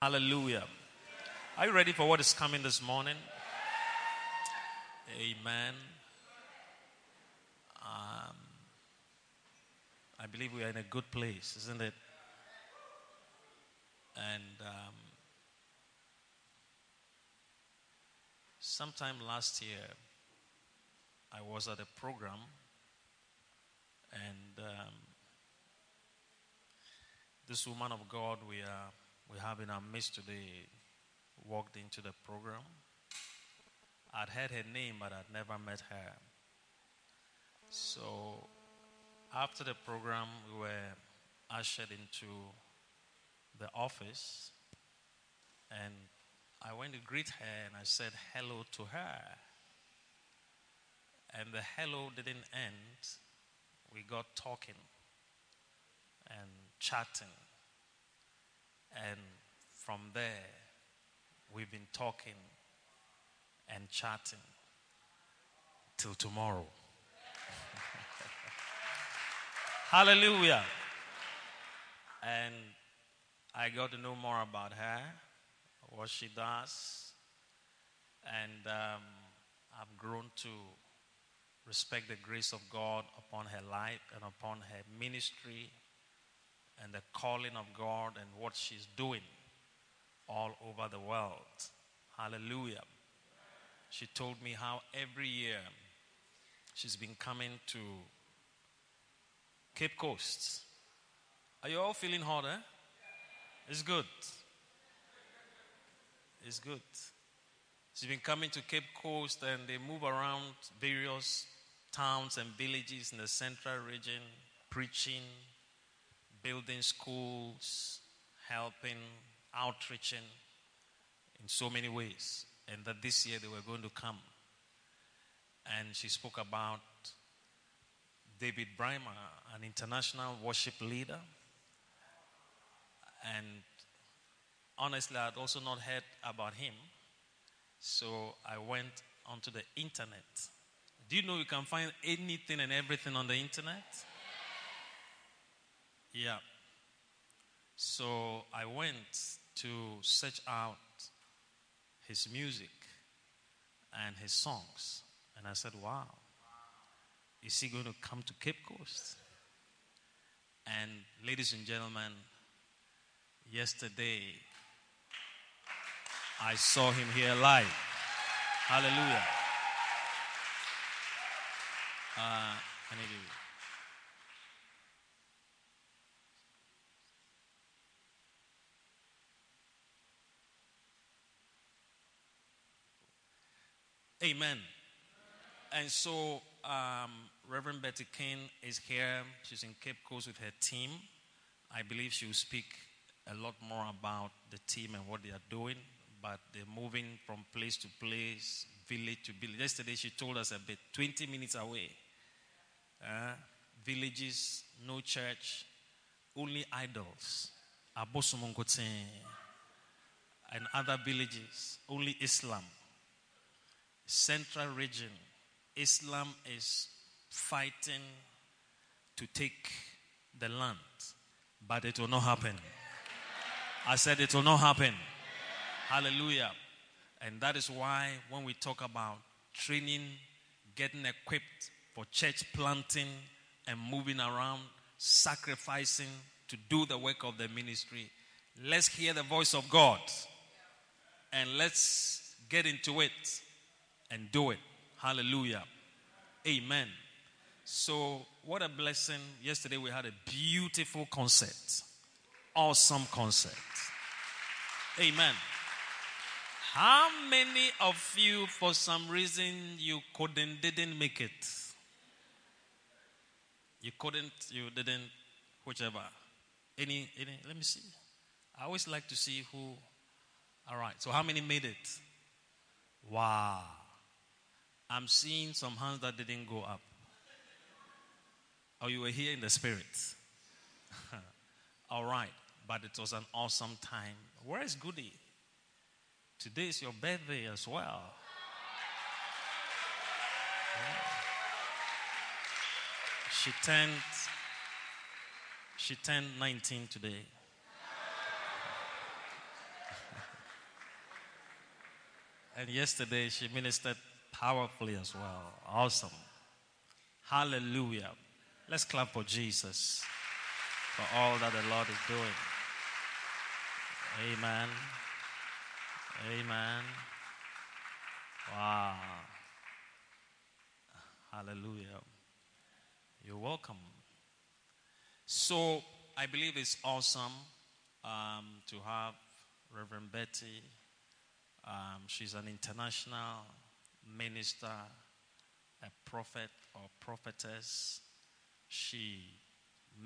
Hallelujah. Are you ready for what is coming this morning? Amen. Um, I believe we are in a good place, isn't it? And um, sometime last year, I was at a program, and um, this woman of God we are we have in our midst today walked into the program. I'd heard her name, but I'd never met her. So after the program, we were ushered into the office, and I went to greet her and I said hello to her. And the hello didn't end. We got talking and chatting. And from there, we've been talking and chatting till tomorrow. Hallelujah. And I got to know more about her, what she does, and um, I've grown to respect the grace of God upon her life and upon her ministry and the calling of God and what she's doing all over the world. Hallelujah. She told me how every year she's been coming to Cape Coast. Are you all feeling hot, eh? It's good. It's good. She's been coming to Cape Coast and they move around various towns and villages in the central region, preaching, building schools, helping, outreaching in so many ways. And that this year they were going to come. And she spoke about David Brymer, an international worship leader. And honestly, I'd also not heard about him. So I went onto the internet. Do you know you can find anything and everything on the internet? Yeah. So I went to search out his music and his songs. And I said, wow, is he going to come to Cape Coast? And ladies and gentlemen, yesterday I saw him here live. Hallelujah. Uh, Amen. And so, um, Reverend Betty King is here. She's in Cape Coast with her team. I believe she will speak a lot more about the team and what they are doing. But they're moving from place to place, village to village. Yesterday, she told us a bit, 20 minutes away. Uh, villages, no church, only idols. Abosumungote. And other villages, only Islam central region, Islam is fighting to take the land, but it will not happen. I said it will not happen. Hallelujah. And that is why when we talk about training, getting equipped for church planting and moving around, sacrificing to do the work of the ministry, let's hear the voice of God and let's get into it and do it. Hallelujah. Amen. So, what a blessing. Yesterday we had a beautiful concert. Awesome concert. Amen. How many of you, for some reason, you couldn't, didn't make it? You couldn't, you didn't, whichever. Any, any, let me see. I always like to see who. All right. So, how many made it? Wow. I'm seeing some hands that didn't go up. Or oh, you were here in the spirit. All right. But it was an awesome time. Where is Goody? Today is your birthday as well. She turned she turned 19 today. And yesterday she ministered powerfully as well. Awesome. Hallelujah. Let's clap for Jesus for all that the Lord is doing. Amen. Amen. Wow. Hallelujah. You're welcome. So, I believe it's awesome um, to have Reverend Betty. Um, she's an international minister, a prophet or prophetess. She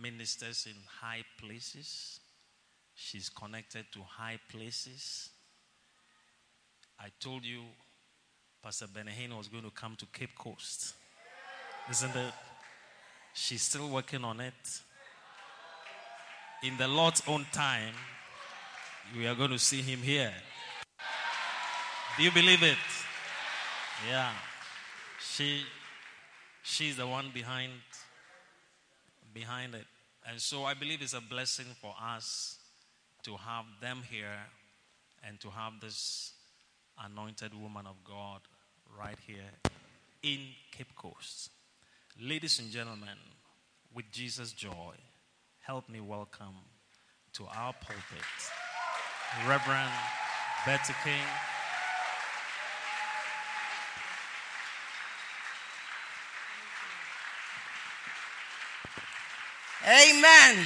ministers in high places. She's connected to high places. I told you Pastor Benny Hinn was going to come to Cape Coast. Isn't it? She's still working on it. In the Lord's own time, we are going to see him here. Do you believe it? Yeah. She she's the one behind behind it. And so I believe it's a blessing for us to have them here and to have this anointed woman of God right here in Cape Coast. Ladies and gentlemen, with Jesus' joy, help me welcome to our pulpit Reverend Betty King. Amen.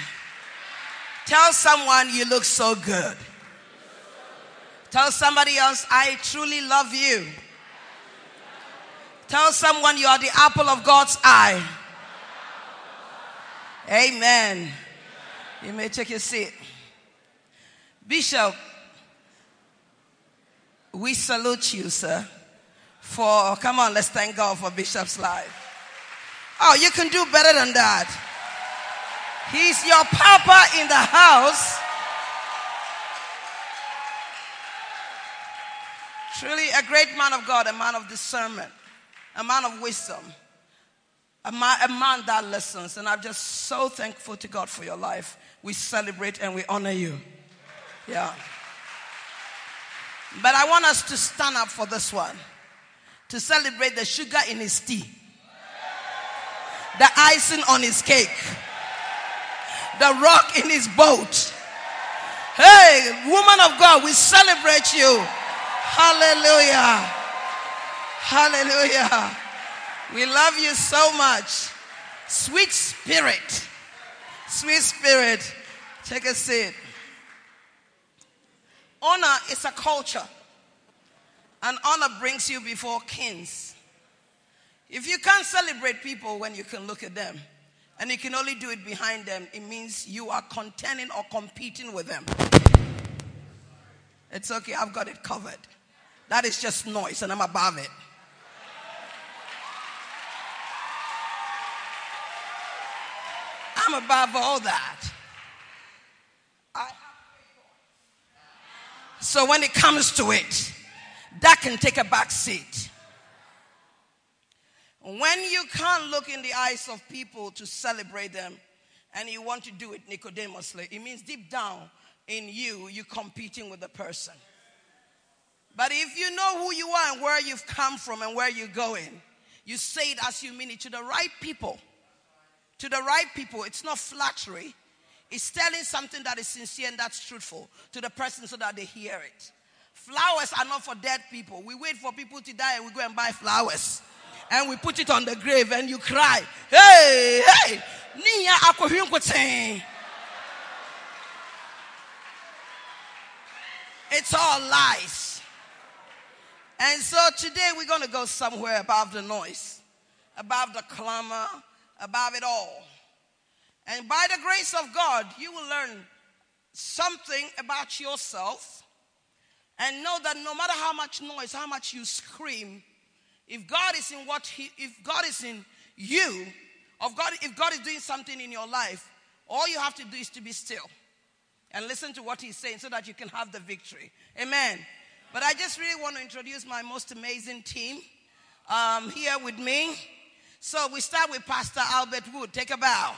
Tell someone you look so good. Tell somebody else, I truly love you. Tell someone you are the apple of God's eye. Amen. You may take your seat. Bishop, we salute you, sir, for, come on, let's thank God for Bishop's life. Oh, you can do better than that. He's your papa in the house. Truly a great man of God, a man of discernment, a man of wisdom, a man, a man that listens. And I'm just so thankful to God for your life. We celebrate and we honor you. Yeah. But I want us to stand up for this one to celebrate the sugar in his tea, the icing on his cake, the rock in his boat. Hey, woman of God, we celebrate you. Hallelujah. Hallelujah. We love you so much. Sweet spirit. Sweet spirit. Take a seat. Honor is a culture, and honor brings you before kings. If you can't celebrate people when you can look at them, and you can only do it behind them, it means you are contending or competing with them. It's okay, I've got it covered. That is just noise, and I'm above it. I'm above all that. so when it comes to it, that can take a back seat. When you can't look in the eyes of people to celebrate them and you want to do it Nicodemusly, it means deep down in you, you're competing with the person. But if you know who you are and where you've come from and where you're going, you say it as you mean it to the right people. To the right people, it's not flattery. It's telling something that is sincere and that's truthful to the person so that they hear it. Flowers are not for dead people. We wait for people to die and we go and buy flowers. And we put it on the grave and you cry. Hey, hey, It's all lies. And so today we're going to go somewhere above the noise, above the clamor, above it all. And by the grace of God, you will learn something about yourself and know that no matter how much noise, how much you scream, if God is in what he, if God is in you, of God, if God is doing something in your life, all you have to do is to be still and listen to what He's saying so that you can have the victory. Amen. But I just really want to introduce my most amazing team um, here with me. So we start with Pastor Albert Wood. Take a bow.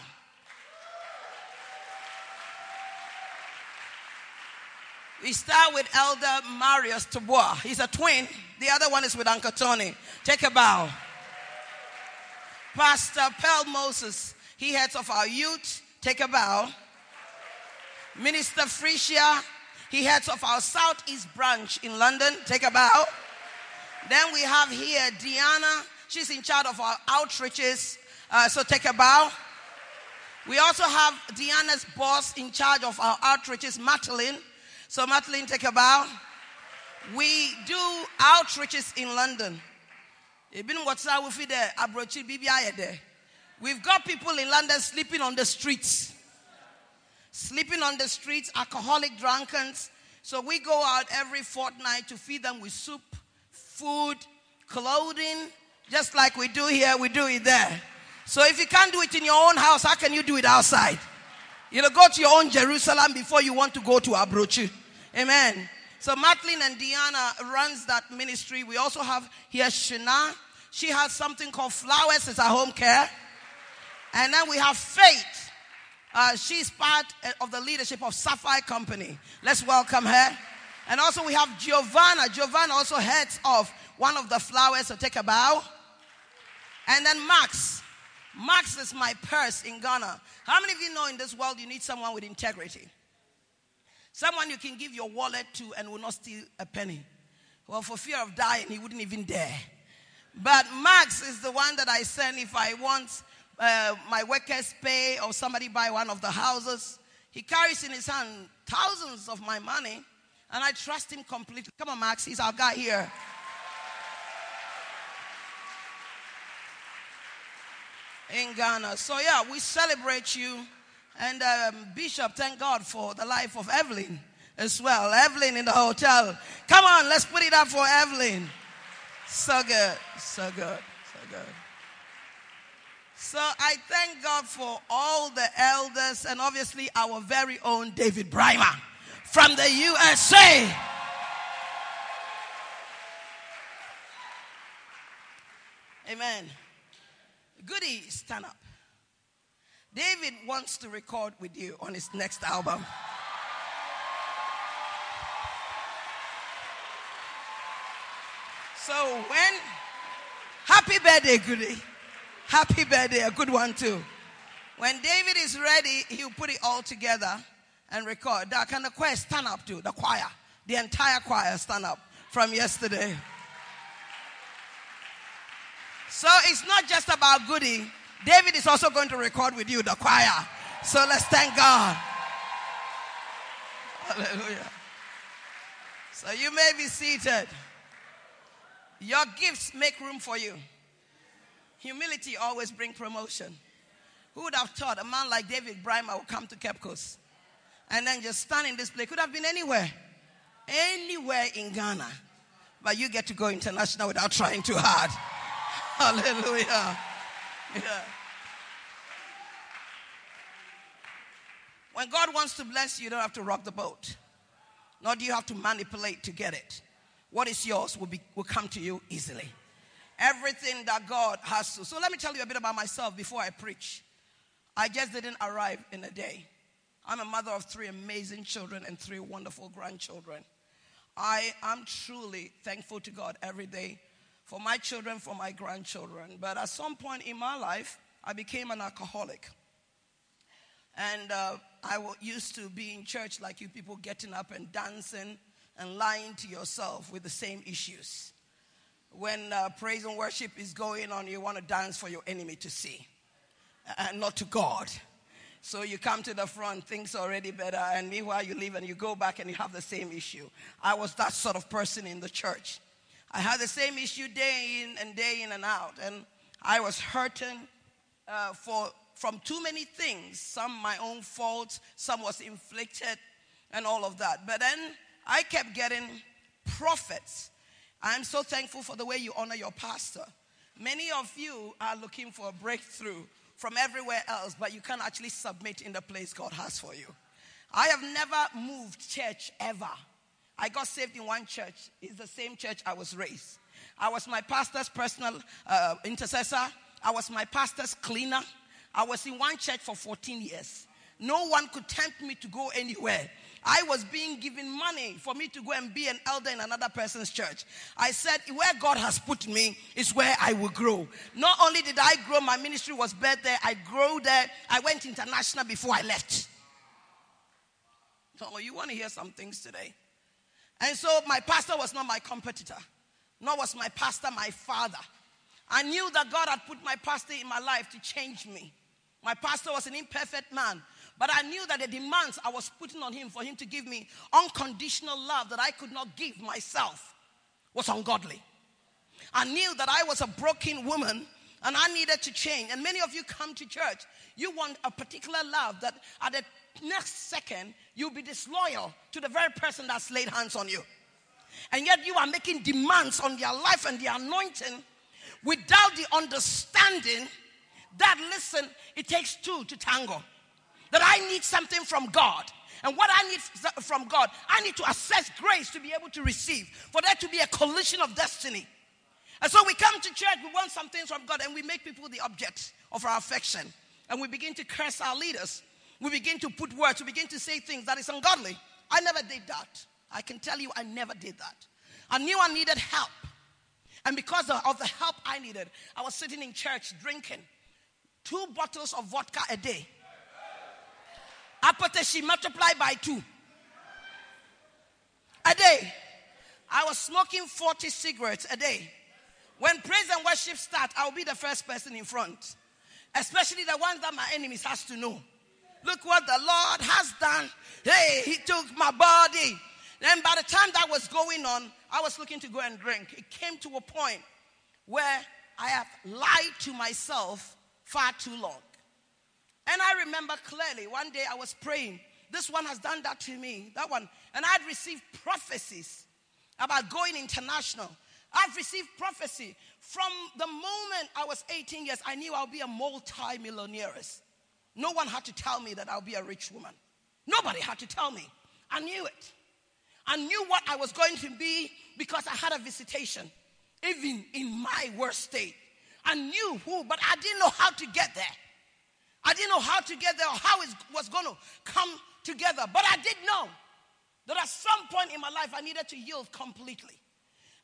We start with Elder Marius Tabois. He's a twin. The other one is with Uncle Tony. Take a bow. Pastor Pearl Moses, he heads of our youth. Take a bow. Minister Frisia, he heads of our Southeast branch in London. Take a bow. Then we have here Diana. She's in charge of our outreaches. Uh, so take a bow. We also have Diana's boss in charge of our outreaches, Madeline. So Madeline, take a bow. We do outreaches in London. We've got people in London sleeping on the streets. Sleeping on the streets, alcoholic drunkards. So we go out every fortnight to feed them with soup, food, clothing, just like we do here, we do it there. So if you can't do it in your own house, how can you do it outside? You know, go to your own Jerusalem before you want to go to Abrochi. Amen. So Madeline and Diana runs that ministry. We also have here. She has something called Flowers as a home care. And then we have Faith. Uh, she's part of the leadership of Sapphire Company. Let's welcome her. And also we have Giovanna. Giovanna also heads of one of the flowers. So take a bow. And then Max. Max is my purse in Ghana. How many of you know in this world you need someone with integrity? Someone you can give your wallet to and will not steal a penny. Well, for fear of dying, he wouldn't even dare. But Max is the one that I send if I want uh, my workers' pay or somebody buy one of the houses. He carries in his hand thousands of my money, and I trust him completely. Come on, Max, he's our guy here. In Ghana. So, yeah, we celebrate you. And um, Bishop, thank God for the life of Evelyn as well. Evelyn in the hotel. Come on, let's put it up for Evelyn. So good, so good, so good. So I thank God for all the elders and obviously our very own David Brymer from the USA. Amen. Goody, stand up. David wants to record with you on his next album. So when happy birthday, Goody. Happy birthday, a good one too. When David is ready, he'll put it all together and record. That can the choir stand up to the choir, the entire choir stand up from yesterday. So it's not just about Goody. David is also going to record with you, the choir. So let's thank God. Hallelujah. So you may be seated. Your gifts make room for you. Humility always bring promotion. Who would have thought a man like David Brymer would come to Coast and then just stand in this place? Could have been anywhere, anywhere in Ghana, but you get to go international without trying too hard. Hallelujah. Yeah. When God wants to bless you, you don't have to rock the boat, nor do you have to manipulate to get it. What is yours will, be, will come to you easily. Everything that God has to. So let me tell you a bit about myself before I preach. I just didn't arrive in a day. I'm a mother of three amazing children and three wonderful grandchildren. I am truly thankful to God every day for my children, for my grandchildren. But at some point in my life, I became an alcoholic. And uh, I used to be in church like you people, getting up and dancing and lying to yourself with the same issues. When uh, praise and worship is going on, you want to dance for your enemy to see and not to God. So you come to the front, things are already better, and meanwhile you leave and you go back and you have the same issue. I was that sort of person in the church. I had the same issue day in and day in and out. And I was hurting uh, for, from too many things. Some my own faults, some was inflicted, and all of that. But then I kept getting prophets. I'm so thankful for the way you honor your pastor. Many of you are looking for a breakthrough from everywhere else, but you can't actually submit in the place God has for you. I have never moved church ever. I got saved in one church. It's the same church I was raised. I was my pastor's personal uh, intercessor. I was my pastor's cleaner. I was in one church for 14 years. No one could tempt me to go anywhere. I was being given money for me to go and be an elder in another person's church. I said, where God has put me is where I will grow. Not only did I grow, my ministry was birthed there, I grew there. I went international before I left. Oh, you want to hear some things today? And so my pastor was not my competitor, nor was my pastor my father. I knew that God had put my pastor in my life to change me. My pastor was an imperfect man, but I knew that the demands I was putting on him for him to give me unconditional love that I could not give myself was ungodly. I knew that I was a broken woman and I needed to change. And many of you come to church, you want a particular love that at the next second you'll be disloyal to the very person that's laid hands on you. And yet you are making demands on their life and their anointing without the understanding that, listen, it takes two to tango. That I need something from God. And what I need from God, I need to assess grace to be able to receive, for there to be a collision of destiny. And so we come to church, we want some things from God, and we make people the object of our affection. And we begin to curse our leaders. We begin to put words, we begin to say things that is ungodly. I never did that. I can tell you, I never did that. I knew I needed help. And because of the help I needed, I was sitting in church drinking two bottles of vodka a day. Apoteshi multiplied by two. A day. I was smoking 40 cigarettes a day. When praise and worship start, I'll be the first person in front. Especially the ones that my enemies has to know. Look what the Lord has done. Hey, he took my body. Then by the time that was going on, I was looking to go and drink. It came to a point where I have lied to myself far too long. And I remember clearly one day I was praying. This one has done that to me, that one. And I'd received prophecies about going international. I've received prophecy. From the moment I was 18 years, I knew I'll be a multi-millionaire. No one had to tell me that I'll be a rich woman. Nobody had to tell me. I knew it. I knew what I was going to be because I had a visitation, even in my worst state. I knew who, but I didn't know how to get there. I didn't know how to get there or how it was going to come together. But I did know that at some point in my life I needed to yield completely.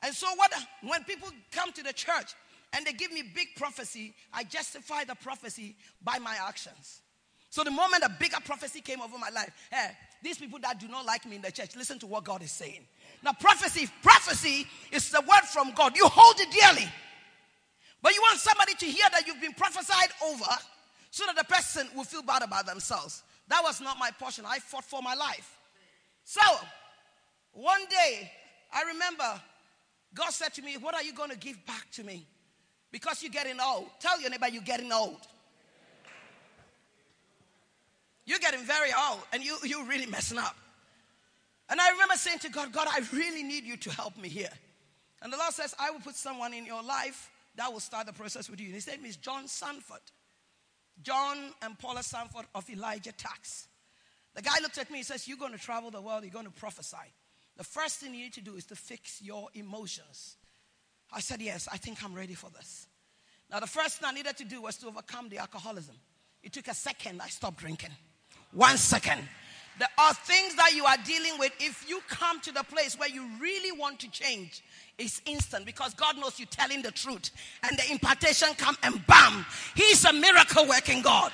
And so what when people come to the church and they give me big prophecy, I justify the prophecy by my actions. So the moment a bigger prophecy came over my life, hey, these people that do not like me in the church, listen to what God is saying. Now, prophecy, prophecy is the word from God. You hold it dearly. But you want somebody to hear that you've been prophesied over so that the person will feel bad about themselves. That was not my portion. I fought for my life. So, one day, I remember God said to me, What are you going to give back to me? Because you're getting old. Tell your neighbor you're getting old. You're getting very old and you, you're really messing up. And I remember saying to God, God, I really need you to help me here. And the Lord says, I will put someone in your life that will start the process with you. And his name is John Sandford. John and Paula Sandford of Elijah Tax. The guy looked at me and says, You're going to travel the world, you're going to prophesy. The first thing you need to do is to fix your emotions. I said, Yes, I think I'm ready for this. Now, the first thing I needed to do was to overcome the alcoholism. It took a second, I stopped drinking. One second. There are things that you are dealing with. If you come to the place where you really want to change, it's instant because God knows you're telling the truth. And the impartation come and bam, He's a miracle working God.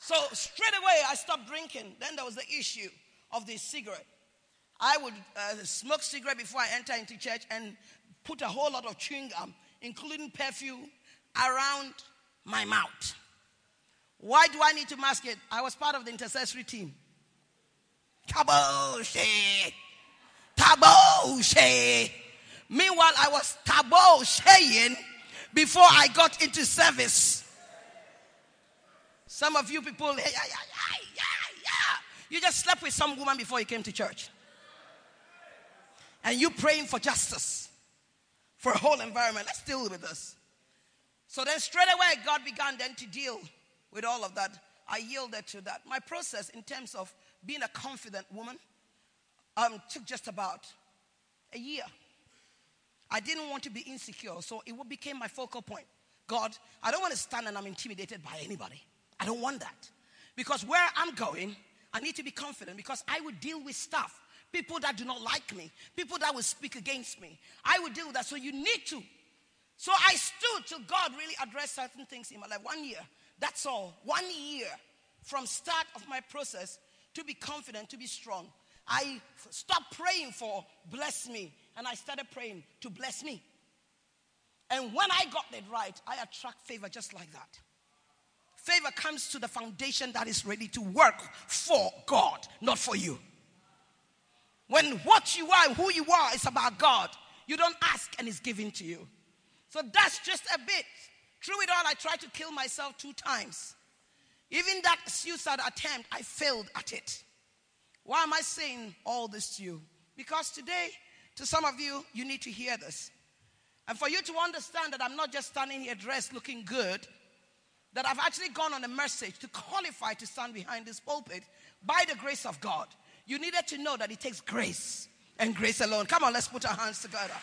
So straight away, I stopped drinking. Then there was the issue of the cigarette. I would uh, smoke cigarette before I enter into church and put a whole lot of chewing gum, including perfume, around my mouth. Why do I need to mask it? I was part of the intercessory team. Taboshe. Taboshe. Meanwhile, I was tabosheing before I got into service. Some of you people, yeah, yeah, yeah, yeah, yeah. You just slept with some woman before you came to church. And you praying for justice for a whole environment. Let's deal with this. So then straight away, God began then to deal with all of that, I yielded to that. My process in terms of being a confident woman um, took just about a year. I didn't want to be insecure, so it became my focal point. God, I don't want to stand and I'm intimidated by anybody. I don't want that. Because where I'm going, I need to be confident because I will deal with stuff. People that do not like me, people that will speak against me. I will deal with that. So you need to. So I stood till God really addressed certain things in my life. One year, that's all. One year from start of my process to be confident, to be strong. I stopped praying for bless me and I started praying to bless me. And when I got it right, I attract favor just like that. Favor comes to the foundation that is ready to work for God, not for you. When what you are who you are is about God, you don't ask and it's given to you. So that's just a bit. Through it all, I tried to kill myself two times. Even that suicide attempt, I failed at it. Why am I saying all this to you? Because today, to some of you, you need to hear this. And for you to understand that I'm not just standing here dressed looking good, that I've actually gone on a message to qualify to stand behind this pulpit by the grace of God. You needed to know that it takes grace and grace alone. Come on, let's put our hands together.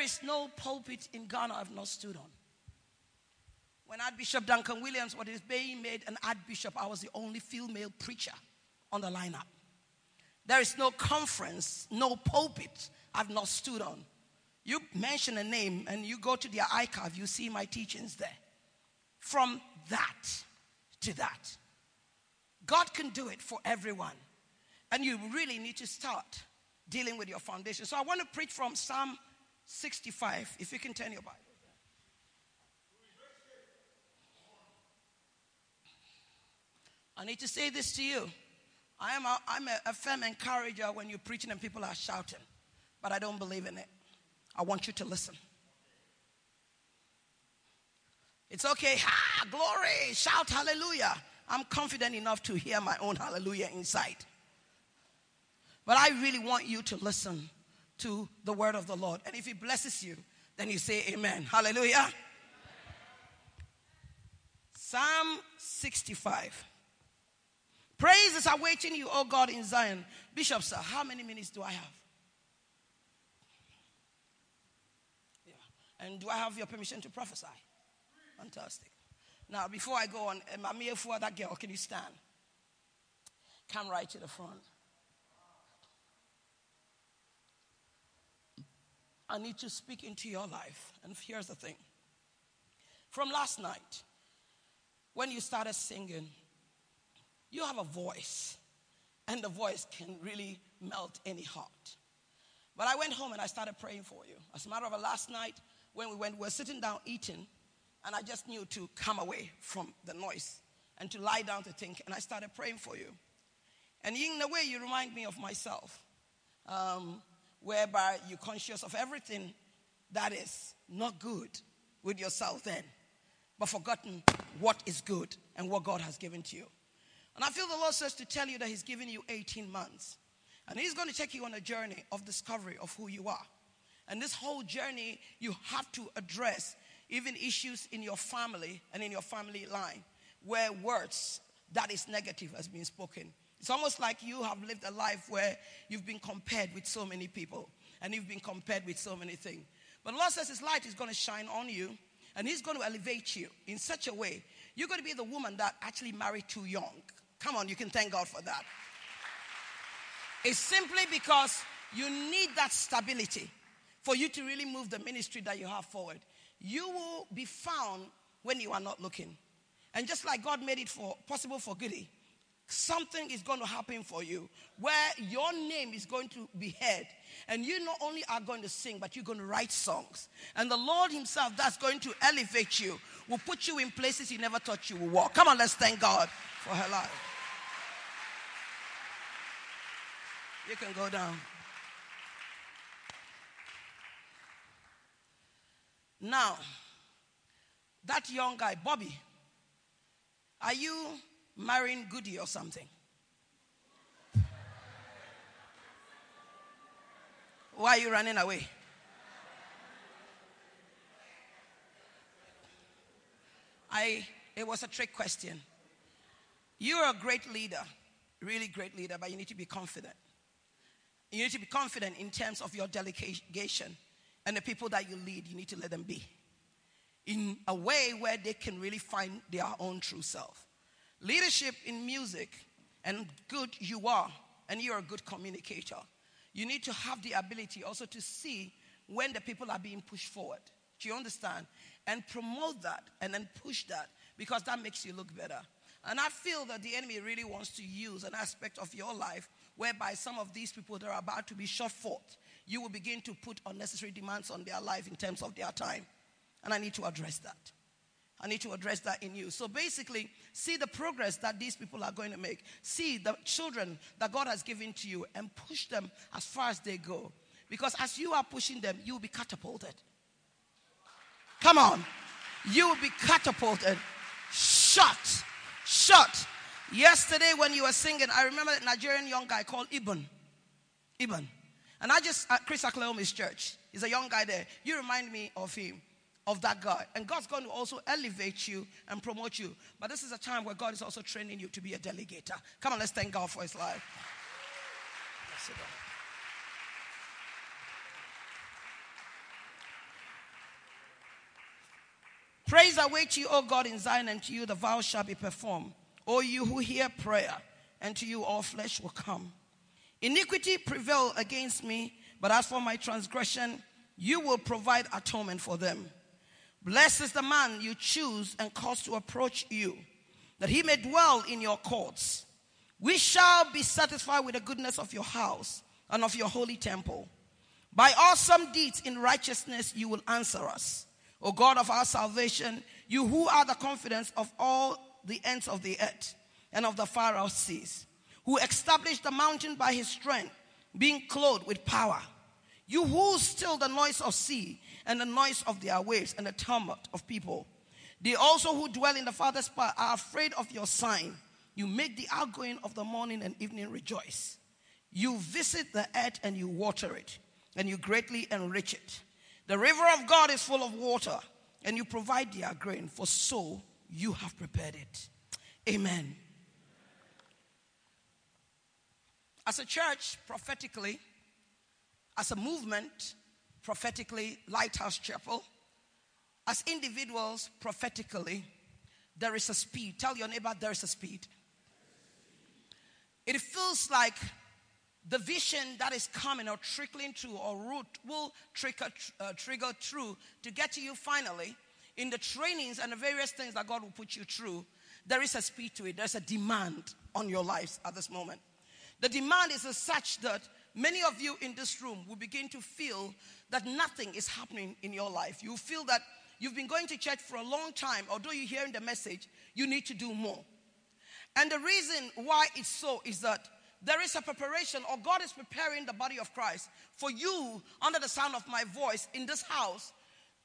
There is no pulpit in Ghana I've not stood on. When Archbishop Duncan Williams was being made an Archbishop, I was the only female preacher on the lineup. There is no conference, no pulpit I've not stood on. You mention a name and you go to their archive, you see my teachings there. From that to that. God can do it for everyone. And you really need to start dealing with your foundation. So I want to preach from Psalm 65, if you can turn your Bible. I need to say this to you. I am a, I'm a, a firm encourager when you're preaching and people are shouting, but I don't believe in it. I want you to listen. It's okay, ha, glory, shout hallelujah. I'm confident enough to hear my own hallelujah inside. But I really want you to listen to the word of the Lord. And if He blesses you, then you say amen. Hallelujah. Psalm 65. Praise is awaiting you, oh God, in Zion. Bishop, sir, how many minutes do I have? Yeah. And do I have your permission to prophesy? Fantastic. Now, before I go on, um, I'm here for that girl. Can you stand? Come right to the front. I need to speak into your life. And here's the thing from last night, when you started singing, you have a voice, and the voice can really melt any heart. But I went home and I started praying for you. As a matter of fact, last night, when we went, we were sitting down eating, and I just knew to come away from the noise and to lie down to think, and I started praying for you. And in a way, you remind me of myself, um, whereby you're conscious of everything that is not good with yourself then, but forgotten what is good and what God has given to you. And I feel the Lord says to tell you that He's given you 18 months. And He's going to take you on a journey of discovery of who you are. And this whole journey, you have to address even issues in your family and in your family line where words that is negative has been spoken. It's almost like you have lived a life where you've been compared with so many people and you've been compared with so many things. But Lord says His light is going to shine on you and He's going to elevate you in such a way. You're going to be the woman that actually married too young. Come on, you can thank God for that. It's simply because you need that stability for you to really move the ministry that you have forward. You will be found when you are not looking. And just like God made it for possible for Goody, something is going to happen for you where your name is going to be heard. And you not only are going to sing, but you're going to write songs. And the Lord Himself, that's going to elevate you, will put you in places you never thought you would walk. Come on, let's thank God for her life. You can go down. Now, that young guy, Bobby, are you marrying Goody or something? Why are you running away? I it was a trick question. You're a great leader, really great leader, but you need to be confident. You need to be confident in terms of your delegation. And the people that you lead, you need to let them be in a way where they can really find their own true self. Leadership in music, and good you are, and you're a good communicator. You need to have the ability also to see when the people are being pushed forward. Do you understand? And promote that and then push that because that makes you look better. And I feel that the enemy really wants to use an aspect of your life whereby some of these people that are about to be shot forth, you will begin to put unnecessary demands on their life in terms of their time. And I need to address that. I need to address that in you. So basically, see the progress that these people are going to make. See the children that God has given to you and push them as far as they go. Because as you are pushing them, you will be catapulted. Come on. You will be catapulted. Shot. Shot. Yesterday, when you were singing, I remember a Nigerian young guy called Ibn. Ibn. And I just, at Chris Oyakhilome's church, he's a young guy there. You remind me of him of that God. And God's going to also elevate you and promote you. But this is a time where God is also training you to be a delegator. Come on, let's thank God for his life. Praise await you, O God, in Zion, and to you the vow shall be performed. O you who hear prayer, and to you all flesh will come. Iniquity prevail against me, but as for my transgression, you will provide atonement for them. Blessed is the man you choose and cause to approach you, that he may dwell in your courts. We shall be satisfied with the goodness of your house and of your holy temple. By awesome deeds in righteousness you will answer us. O God of our salvation, you who are the confidence of all the ends of the earth and of the far out seas, who established the mountain by his strength, being clothed with power. You who still the noise of sea and the noise of their waves and the tumult of people. They also who dwell in the farthest part are afraid of your sign. You make the outgoing of the morning and evening rejoice. You visit the earth and you water it, and you greatly enrich it. The river of God is full of water, and you provide their grain, for so you have prepared it. Amen. As a church, prophetically, as a movement, prophetically, Lighthouse Chapel, as individuals, prophetically, there is a speed. Tell your neighbor there is a speed. It feels like the vision that is coming or trickling through or root will trigger, uh, trigger through to get to you finally in the trainings and the various things that God will put you through. There is a speed to it. There's a demand on your lives at this moment. The demand is such that many of you in this room will begin to feel that nothing is happening in your life. You feel that you've been going to church for a long time, although you're hearing the message, you need to do more. And the reason why it's so is that there is a preparation, or God is preparing the body of Christ for you under the sound of my voice in this house.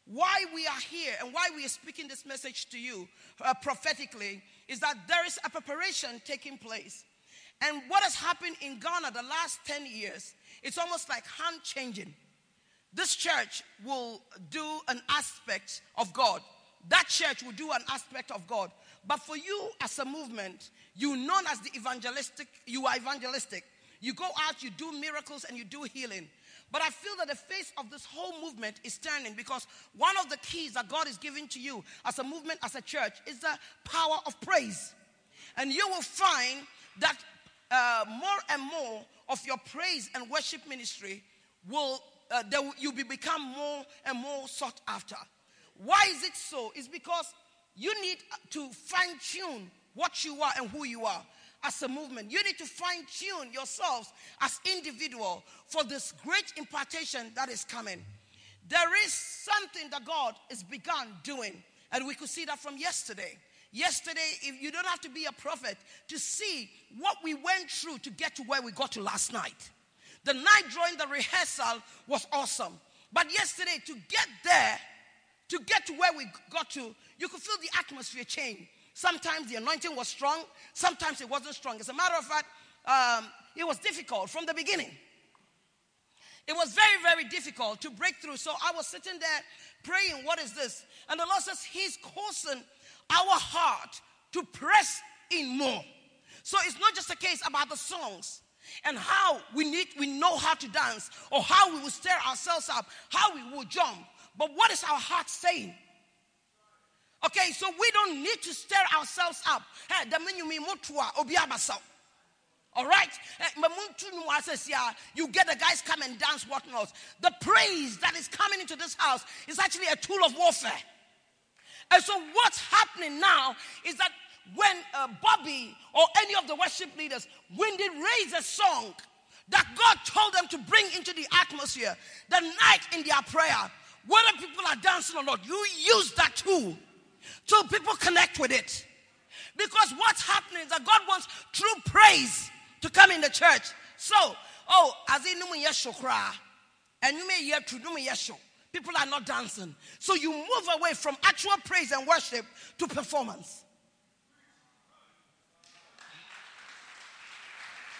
Why we are here and why we are speaking this message to you uh, prophetically is that there is a preparation taking place. And what has happened in Ghana the last 10 years, it's almost like hand changing. This church will do an aspect of God. That church will do an aspect of God. But for you as a movement, you known as the evangelistic, you are evangelistic. You go out, you do miracles, and you do healing. But I feel that the face of this whole movement is turning because one of the keys that God is giving to you as a movement, as a church, is the power of praise. And you will find that uh, more and more of your praise and worship ministry will, uh, you will become more and more sought after. Why is it so? It's because you need to fine tune what you are and who you are as a movement. You need to fine tune yourselves as individual for this great impartation that is coming. There is something that God has begun doing, and we could see that from yesterday. Yesterday, if you don't have to be a prophet to see what we went through to get to where we got to last night. The night during the rehearsal was awesome. But yesterday, to get there, to get to where we got to, you could feel the atmosphere change. Sometimes the anointing was strong, sometimes it wasn't strong. As a matter of fact, um, it was difficult from the beginning. It was very, very difficult to break through. So I was sitting there praying, What is this? And the Lord says, He's causing our heart to press in more. So it's not just a case about the songs. and how we need we know how to dance or how we will stir ourselves up, how we will jump. But what is our heart saying? Okay, so we don't need to stir ourselves up. All right? You get the guys come and dance, whatnot. The praise that is coming into this house is actually a tool of warfare. And so, what's happening now is that when uh, Bobby or any of the worship leaders, when they raise a song that God told them to bring into the atmosphere, the night in their prayer, whether people are dancing or not, you use that tool so people connect with it. Because what's happening is that God wants true praise to come in the church. So, oh, as in and you may hear true to Yeshua. People are not dancing. So you move away from actual praise and worship to performance.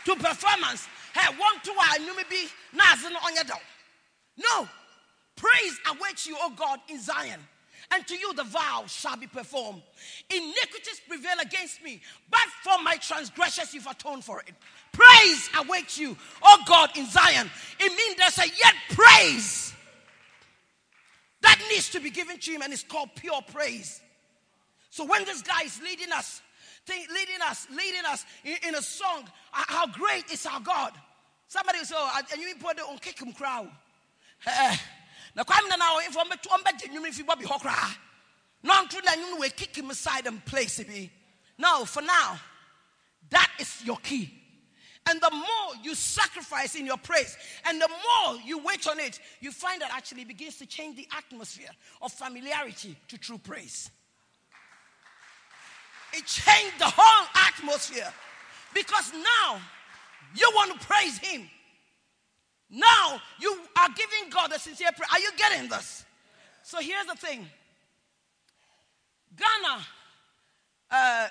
To performance. Hey, one, two, I knew maybe Nazan on your door. No. Praise awaits you, O God, in Zion and to you the vow shall be performed. Iniquities prevail against me, but for my transgressions you've atoned for it. Praise awaits you, oh God, in Zion. It means there's a yet praise that needs to be given to him, and it's called pure praise. So when this guy is leading us, leading us, leading us in, in a song, how great is our God. Somebody will say, oh, and you put it on kick him crowd. Eh, na kwame na na ɔyɛfo ɔmbɛto ɔmbɛgye nnwom fi bɔ bi hɔ koraa na ɔnto na nnwom no kick him aside and place bi no for now that is your key and the more you sacrifice in your praise and the more you wait on it you find that actually begins to change the atmosphere of familiarity to true praise. It changed the whole atmosphere. Because now you want to praise him. Now you are giving God a sincere prayer. Are you getting this? So here's the thing. Ghana, uh,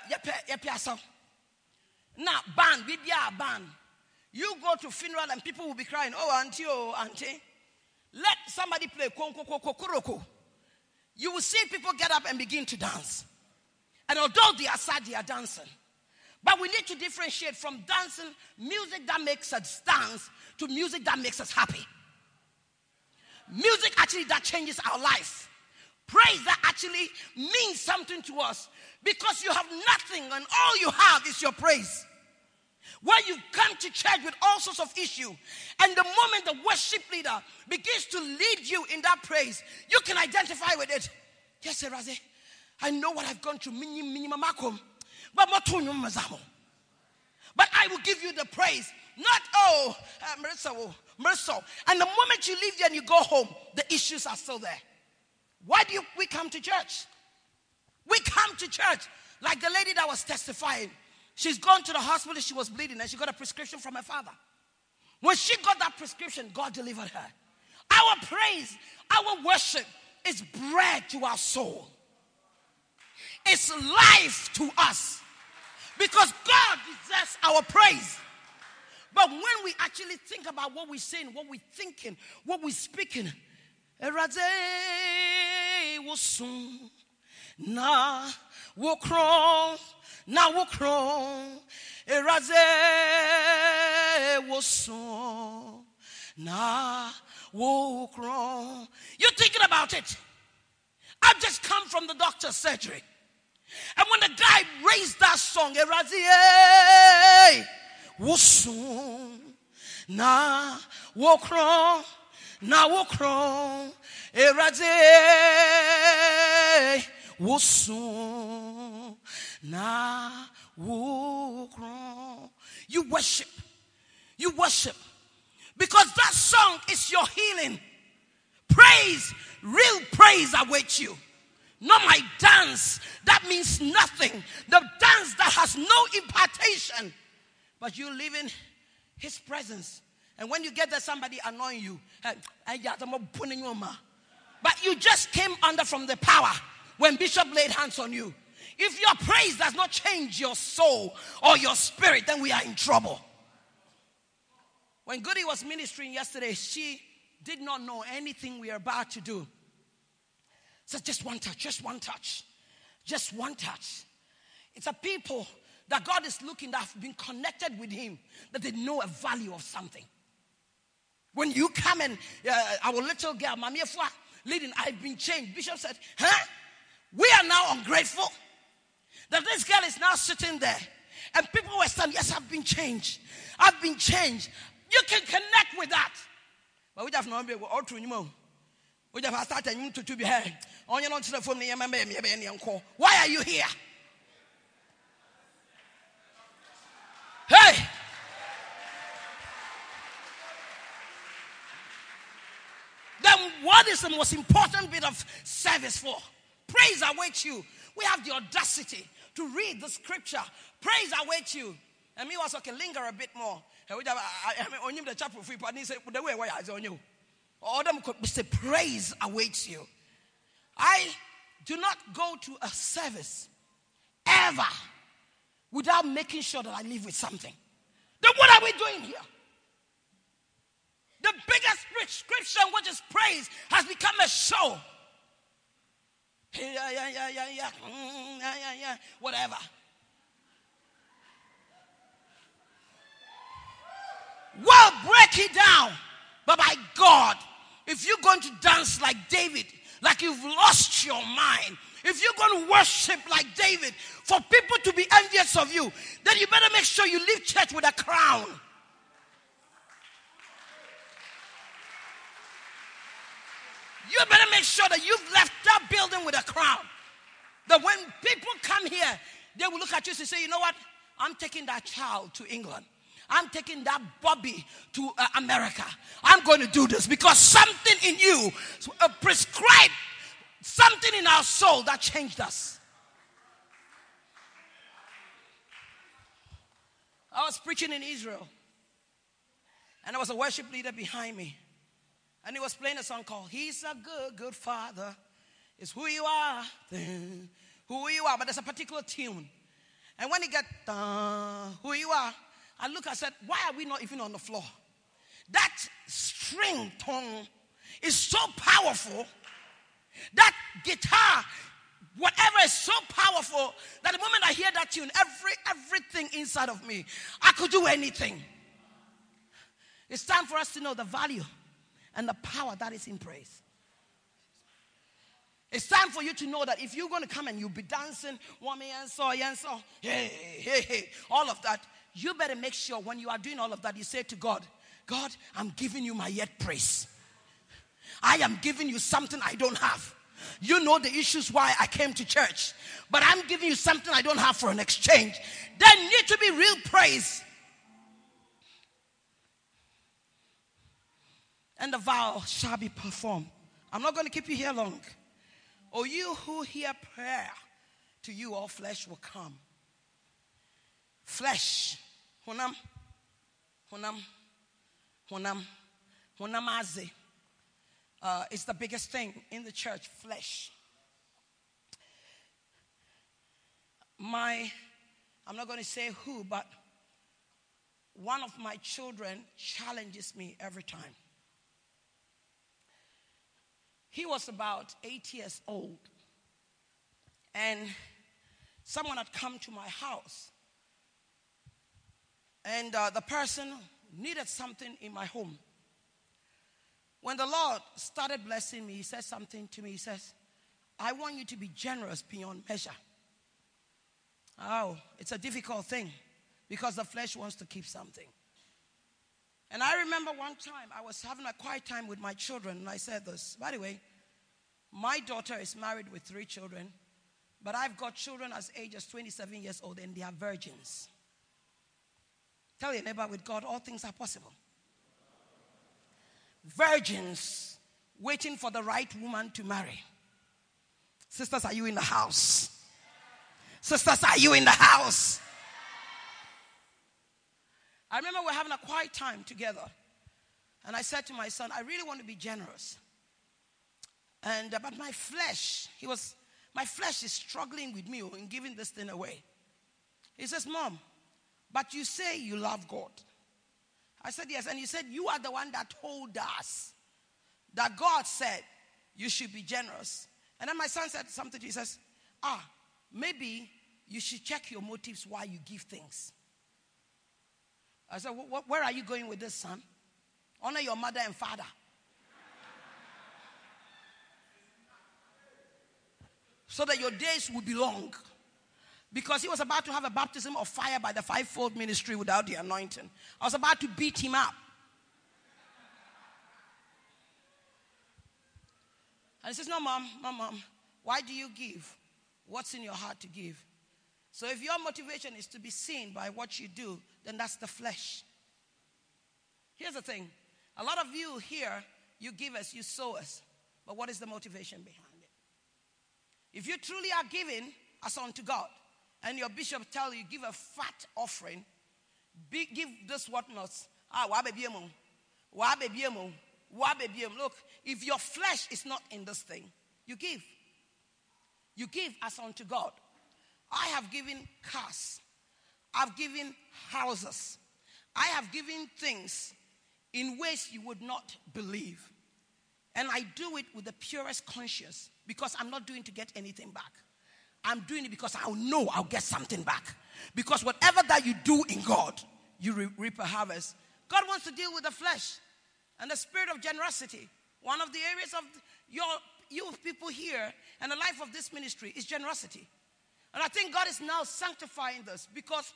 now ban, we be a ban. You go to funeral and people will be crying, oh, auntie, oh, auntie. Let somebody play konko. You will see people get up and begin to dance. And although they are sad, they are dancing. But we need to differentiate from dancing, music that makes us dance, to music that makes us happy. Music actually that changes our life. Praise that actually means something to us because you have nothing and all you have is your praise. Where you come to church with all sorts of issue, and the moment the worship leader begins to lead you in that praise, you can identify with it. Yes, Raze, I know what I've gone through. But I will give you the praise not, oh, uh, Marissa, oh, Marissa. And the moment you leave there and you go home, the issues are still there. Why do you, we come to church? We come to church like the lady that was testifying. She's gone to the hospital, she was bleeding, and she got a prescription from her father. When she got that prescription, God delivered her. Our praise, our worship is bread to our soul, it's life to us because God deserves our praise. But when we actually think about what we're saying, what we're thinking, what we're speaking, Erade will soon na na wokron Erade will soon na wokron. You're thinking about it. I've just come from the doctor's surgery. And when the guy raised that song, Erade wosun na wokron na wokron erade you worship. You worship. Because that song is your healing. Praise real praise awaits you. Not my dance. That means nothing. The dance that has no impartation. But you live in his presence. And when you get there, somebody annoying you. But you just came under from the power when Bishop laid hands on you. If your praise does not change your soul or your spirit, then we are in trouble. When Goody was ministering yesterday, she did not know anything we are about to do. So just one touch, just one touch, just one touch. It's a people that God is looking, that have been connected with Him, that they know a value of something. When you come and uh, our little girl, Mami Efua, leading, I've been changed. Bishop said, huh? We are now ungrateful. That this girl is now sitting there. And people were saying, Yes, I've been changed. I've been changed. You can connect with that. But we have no idea what true anymore. We have started to be here. On your phone, why are you here? Hey! Then what is the most important bit of service for? Praise awaits you. We have the audacity to read the scripture. Praise awaits you. And me also can linger a bit more. I mean, the chapel free part. Say the way why I on you. All them could say praise awaits you. I do not go to a service ever without making sure that I live with something. Then what are we doing here? The biggest prescription, which is praise, has become a show. Yeah, yeah, yeah, yeah, yeah, mm, yeah, yeah, yeah, whatever. Well, break it down. But by God, if you're going to dance like David, like you've lost your mind, if you're going to worship like David, for people to be envious of you, then you better make sure you leave church with a crown. You better make sure that you've left that building with a crown. That when people come here, they will look at you and say, you know what? I'm taking that child to England. I'm taking that Bobby to uh, America. I'm going to do this because something in you uh, prescribed something in our soul that changed us. I was preaching in Israel, and there was a worship leader behind me. And he was playing a song called He's a Good, Good Father. It's who you are, who you are. But there's a particular tune. And when he got who you are, I look, I said, why are we not even on the floor? That string tone is so powerful. That guitar, whatever is so powerful that the moment I hear that tune, every everything inside of me, I could do anything. It's time for us to know the value and the power that is in praise. It's time for you to know that if you're going to come and you'll be dancing, woman and so, and so, hey, hey, hey, all of that, you better make sure when you are doing all of that, you say to God, God, I'm giving you my yet praise. I am giving you something I don't have. You know the issues why I came to church, but I'm giving you something I don't have for an exchange. There need to be real praise. And the vow shall be performed. I'm not going to keep you here long. O you who hear prayer, to you all flesh will come. Flesh, honam, honam, honam, honamaze. Uh, it's the biggest thing in the church, flesh. My, I'm not going to say who, but one of my children challenges me every time. He was about eight years old. And someone had come to my house. And uh, the person needed something in my home. When the Lord started blessing me, He said something to me. He says, I want you to be generous beyond measure. Oh, it's a difficult thing because the flesh wants to keep something. And I remember one time I was having a quiet time with my children, and I said this. By the way, my daughter is married with three children, but I've got children as age as 27 years old, and they are virgins. Tell your neighbor, with God, all things are possible. Virgins waiting for the right woman to marry. Sisters, are you in the house? Sisters, are you in the house? I remember we're having a quiet time together. And I said to my son, I really want to be generous. And uh, but my flesh, he was, my flesh is struggling with me in giving this thing away. He says, Mom, but you say you love God. I said, Yes. And he said, You are the one that told us that God said you should be generous. And then my son said something to me. He says, Ah, maybe you should check your motives why you give things. I said, Where are you going with this, son? Honor your mother and father. so that your days will be long. Because he was about to have a baptism of fire by the fivefold ministry without the anointing. I was about to beat him up. And he says, No, mom, mom, mom, why do you give? What's in your heart to give? So if your motivation is to be seen by what you do, then that's the flesh. Here's the thing a lot of you here, you give us, you sow us. But what is the motivation behind it? If you truly are giving as unto God, and your bishop tell you give a fat offering, be, give this what not. Ah, wa baby mu. Look, if your flesh is not in this thing, you give. You give as unto God. I have given cars. I've given houses. I have given things in ways you would not believe. And I do it with the purest conscience because I'm not doing to get anything back. I'm doing it because I know I'll get something back. Because whatever that you do in God, you reap a harvest. God wants to deal with the flesh and the spirit of generosity. One of the areas of your you people here and the life of this ministry is generosity. And I think God is now sanctifying this because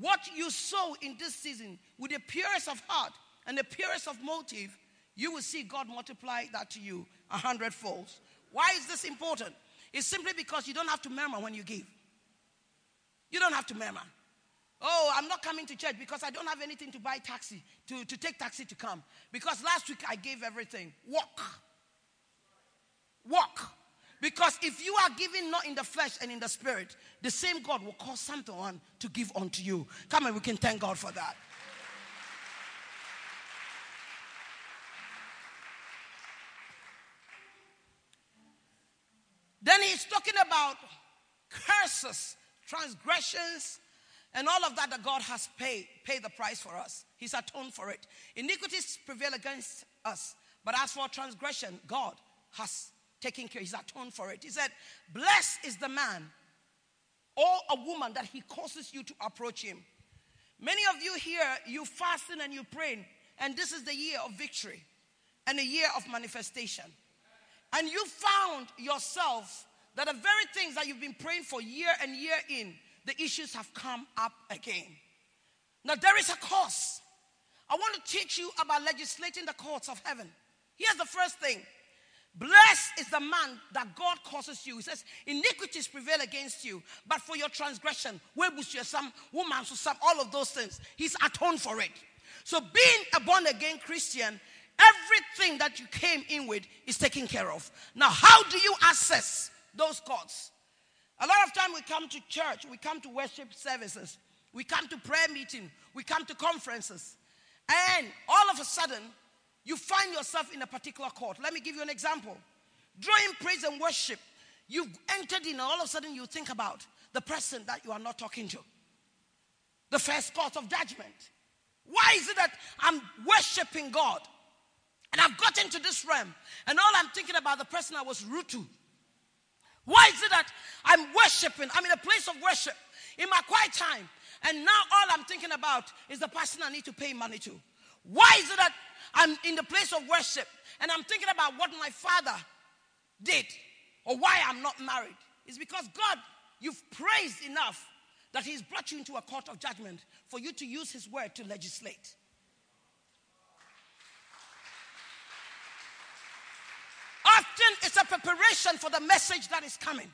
what you sow in this season with the purest of heart and the purest of motive, you will see God multiply that to you a hundredfold. Why is this important? It's simply because you don't have to murmur when you give. You don't have to murmur. Oh, I'm not coming to church because I don't have anything to buy taxi, to, to take taxi to come. Because last week I gave everything. Walk. Walk. Because if you are giving not in the flesh and in the spirit, the same God will cause someone to give unto you. Come and we can thank God for that. Then he's talking about curses, transgressions, and all of that that God has paid, paid the price for us. He's atoned for it. Iniquities prevail against us. But as for transgression, God has taken care. He's atoned for it. He said, Blessed is the man or a woman that he causes you to approach him. Many of you here, you fasting and you praying, and this is the year of victory and a year of manifestation and you found yourself that the very things that you've been praying for year and year in, the issues have come up again. Now, there is a cause. I want to teach you about legislating the courts of heaven. Here's the first thing Blessed is the man that God causes you. He says, Iniquities prevail against you, but for your transgression, we bush you some woman, some, all of those things, He's atoned for it. So, being a born again Christian Everything that you came in with is taken care of. Now, how do you access those courts? A lot of time we come to church, we come to worship services, we come to prayer meeting, we come to conferences, and all of a sudden you find yourself in a particular court. Let me give you an example. During praise and worship, you've entered in, and all of a sudden you think about the person that you are not talking to. The first court of judgment. Why is it that I'm worshiping God and I've got into this realm, and all I'm thinking about the person I was rude to. Why is it that I'm worshiping? I'm in a place of worship in my quiet time, and now all I'm thinking about is the person I need to pay money to. Why is it that I'm in the place of worship and I'm thinking about what my father did or why I'm not married? It's because God, you've praised enough that He's brought you into a court of judgment for you to use His word to legislate. Often it's a preparation for the message that is coming.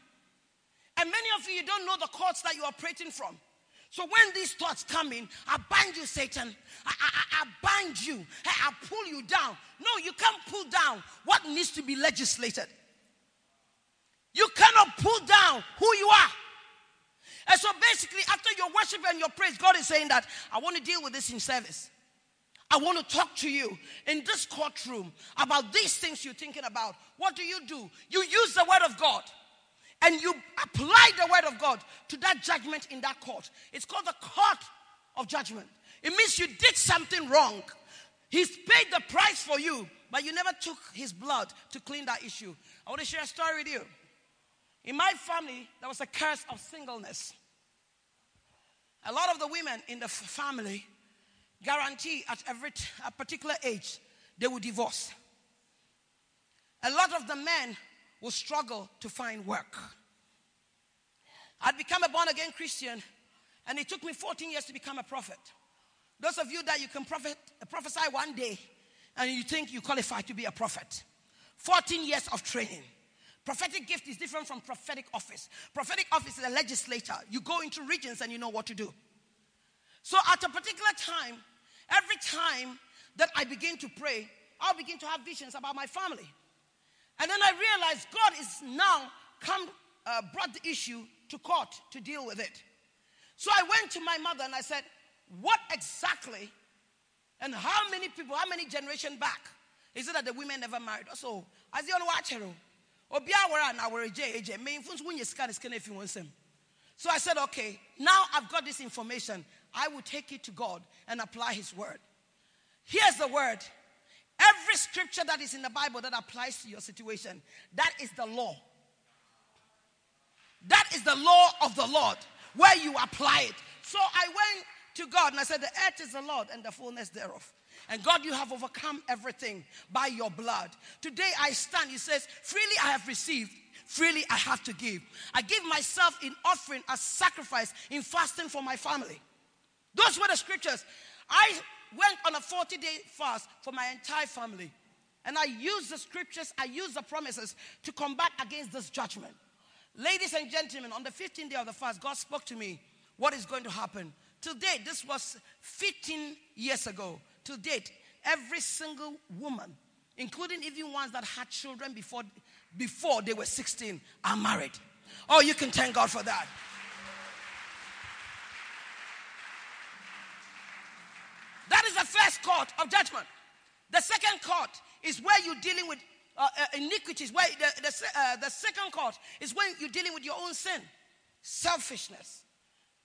And many of you, you don't know the courts that you're operating from. So when these thoughts come in, I bind you, Satan. I, I, I bind you. I pull you down. No, you can't pull down what needs to be legislated. You cannot pull down who you are. And so basically, after your worship and your praise, God is saying that I want to deal with this in service. I want to talk to you in this courtroom about these things you're thinking about. What do you do? You use the word of God and you apply the word of God to that judgment in that court. It's called the court of judgment. It means you did something wrong. He's paid the price for you, but you never took his blood to clean that issue. I want to share a story with you. In my family, there was a curse of singleness. A lot of the women in the family guarantee at every t- a particular age they will divorce. A lot of the men will struggle to find work. I'd become a born again Christian, and it took me 14 years to become a prophet. Those of you that you can prophet, prophesy one day and you think you qualify to be a prophet, 14 years of training. Prophetic gift is different from prophetic office. Prophetic office is a legislator. You go into regions and you know what to do. So at a particular time, every time that I begin to pray, I'll begin to have visions about my family. And then I realized God is now come, uh, brought the issue to court to deal with it. So I went to my mother and I said, What exactly and how many people, how many generations back is it that the women never married? So, as you watch her, so I said, okay, now I've got this information. I will take it to God and apply His word. Here's the word every scripture that is in the Bible that applies to your situation, that is the law. That is the law of the Lord where you apply it. So I went to God and I said, The earth is the Lord and the fullness thereof. And God, you have overcome everything by your blood. Today I stand, He says, Freely I have received, freely I have to give. I give myself in offering, as sacrifice, in fasting for my family. Those were the scriptures. I went on a 40 day fast for my entire family. And I used the scriptures, I used the promises to combat against this judgment. Ladies and gentlemen, on the 15th day of the fast, God spoke to me what is going to happen. To date, this was 15 years ago. To date, every single woman, including even ones that had children before, before they were 16, are married. Oh, you can thank God for that. That is the first court of judgment. The second court is where you're dealing with uh, uh, iniquities. Where the, the, uh, the second court is when you're dealing with your own sin, selfishness.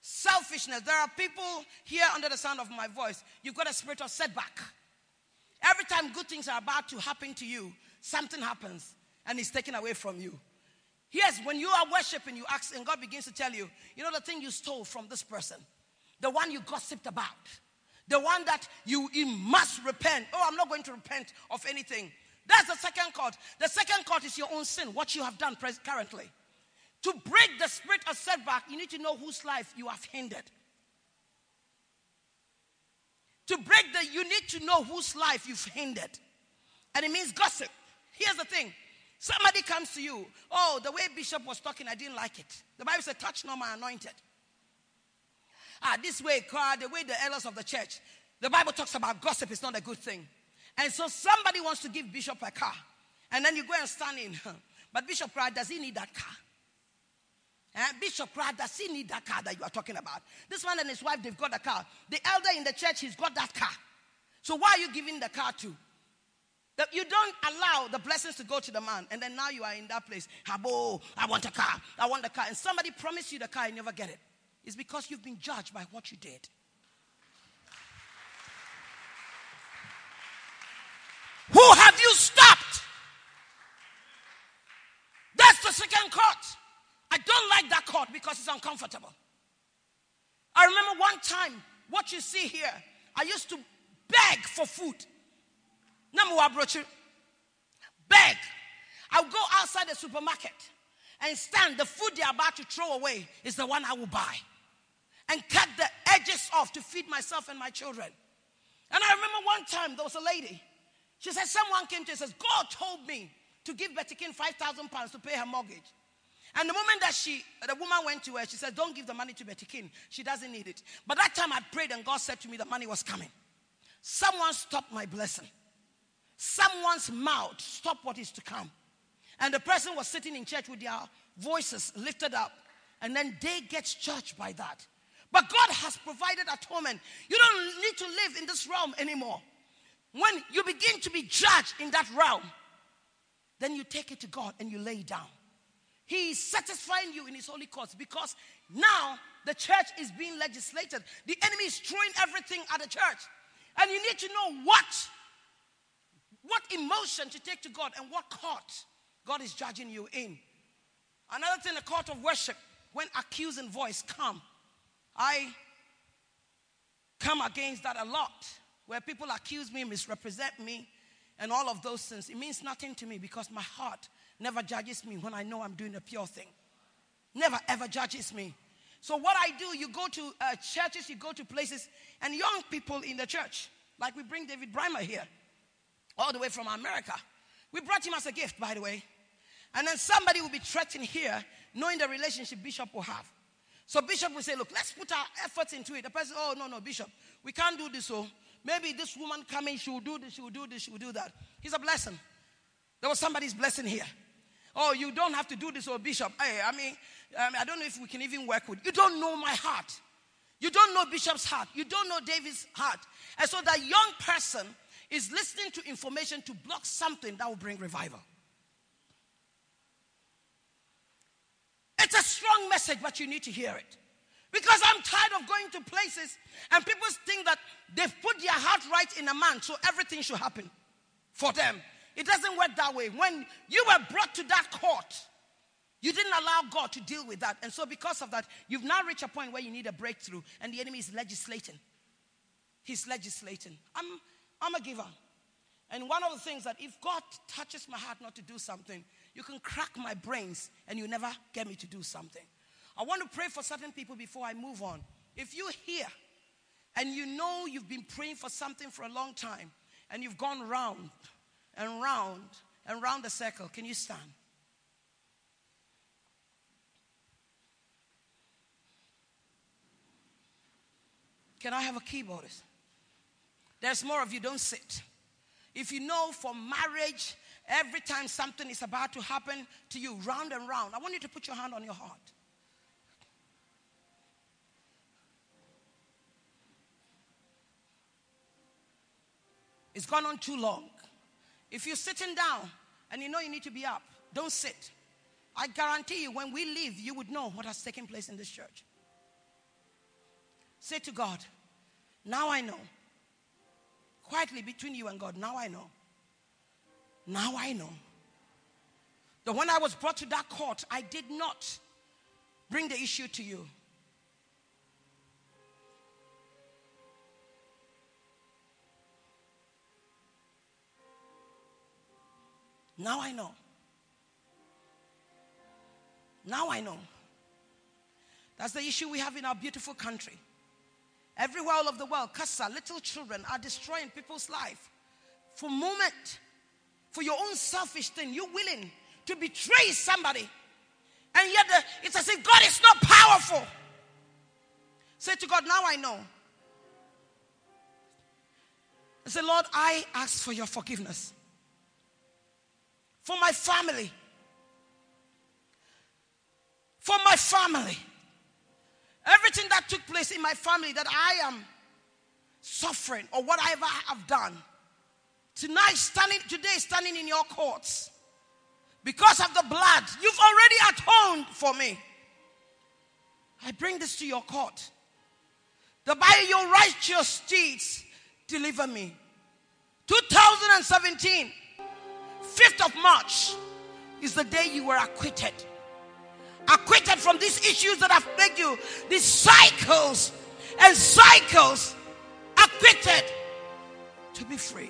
Selfishness. There are people here under the sound of my voice. You've got a spirit of setback. Every time good things are about to happen to you, something happens and it's taken away from you. Yes, when you are worshiping, you ask, and God begins to tell you, you know, the thing you stole from this person, the one you gossiped about, the one that you, you must repent. Oh, I'm not going to repent of anything. That's the second court. The second court is your own sin, what you have done currently. To break the spirit of setback, you need to know whose life you have hindered. To break the, you need to know whose life you've hindered. And it means gossip. Here's the thing. Somebody comes to you. Oh, the way Bishop was talking, I didn't like it. The Bible said, touch no my anointed. Ah, this way, car the way the elders of the church. The Bible talks about gossip is not a good thing. And so somebody wants to give Bishop a car. And then you go and stand in. But Bishop Pratt, does he need that car? And eh, Bishop Pratt, does he need that car that you are talking about? This man and his wife, they've got a car. The elder in the church, he's got that car. So why are you giving the car to? That you don't allow the blessings to go to the man, and then now you are in that place. Habo, I want a car. I want the car. And somebody promised you the car, you never get it. It's because you've been judged by what you did. Who have you stopped? That's the second court. I don't like that court because it's uncomfortable. I remember one time, what you see here, I used to beg for food. Beg. I'll go outside the supermarket and stand. The food they're about to throw away is the one I will buy. And cut the edges off to feed myself and my children. And I remember one time there was a lady she said, Someone came to her and says, God told me to give Betty King 5,000 pounds to pay her mortgage. And the moment that she, the woman went to her, she said, Don't give the money to Betty King. She doesn't need it. But that time I prayed and God said to me, The money was coming. Someone stopped my blessing. Someone's mouth stopped what is to come. And the person was sitting in church with their voices lifted up. And then they get judged by that. But God has provided atonement. You don't need to live in this realm anymore. When you begin to be judged in that realm, then you take it to God and you lay down. He is satisfying you in His holy cause because now the church is being legislated. The enemy is throwing everything at the church. And you need to know what, what emotion to take to God and what court God is judging you in. Another thing, the court of worship, when accusing voice come. I come against that a lot, where people accuse me, misrepresent me, and all of those things. It means nothing to me because my heart never judges me when I know I'm doing a pure thing. Never ever judges me. So, what I do, you go to uh, churches, you go to places, and young people in the church, like we bring David Brymer here, all the way from America. We brought him as a gift, by the way. And then somebody will be threatened here, knowing the relationship Bishop will have. So Bishop will say, Look, let's put our efforts into it. The person, oh, no, no, Bishop, we can't do this. So maybe this woman coming, she will do this, she will do this, she will do that. He's a blessing. There was somebody's blessing here. Oh, you don't have to do this, oh, Bishop. Hey, I mean, I mean, I don't know if we can even work with you. don't know my heart. You don't know Bishop's heart. You don't know David's heart. And so that young person is listening to information to block something that will bring revival. It's a strong message, but you need to hear it. Because I'm tired of going to places and people think that they've put their heart right in a man, so everything should happen for them. It doesn't work that way. When you were brought to that court, you didn't allow God to deal with that. And so, because of that, you've now reached a point where you need a breakthrough, and the enemy is legislating. He's legislating. I'm, I'm a giver. And one of the things that if God touches my heart not to do something, you can crack my brains and you never get me to do something. I want to pray for certain people before I move on. If you're here and you know you've been praying for something for a long time and you've gone round and round and round the circle, can you stand? Can I have a keyboardist? There's more of you, don't sit. If you know for marriage, every time something is about to happen to you, round and round, I want you to put your hand on your heart. It's gone on too long. If you're sitting down and you know you need to be up, don't sit. I guarantee you, when we leave, you would know what has taken place in this church. Say to God, Now I know. Quietly between you and God, now I know. Now I know. That when I was brought to that court, I did not bring the issue to you. Now I know. Now I know. That's the issue we have in our beautiful country. Everywhere all over the world, Kasa, little children are destroying people's life. For moment, for your own selfish thing, you're willing to betray somebody. And yet the, it's as if God is not powerful. Say to God, now I know. I say, Lord, I ask for your forgiveness for my family. For my family. Everything that took place in my family that I am suffering or whatever I have done. Tonight, standing today, standing in your courts, because of the blood, you've already atoned for me. I bring this to your court. That by your righteous deeds, deliver me. 2017, 5th of March is the day you were acquitted. Acquitted from these issues that have plagued you, these cycles and cycles. Acquitted to be free.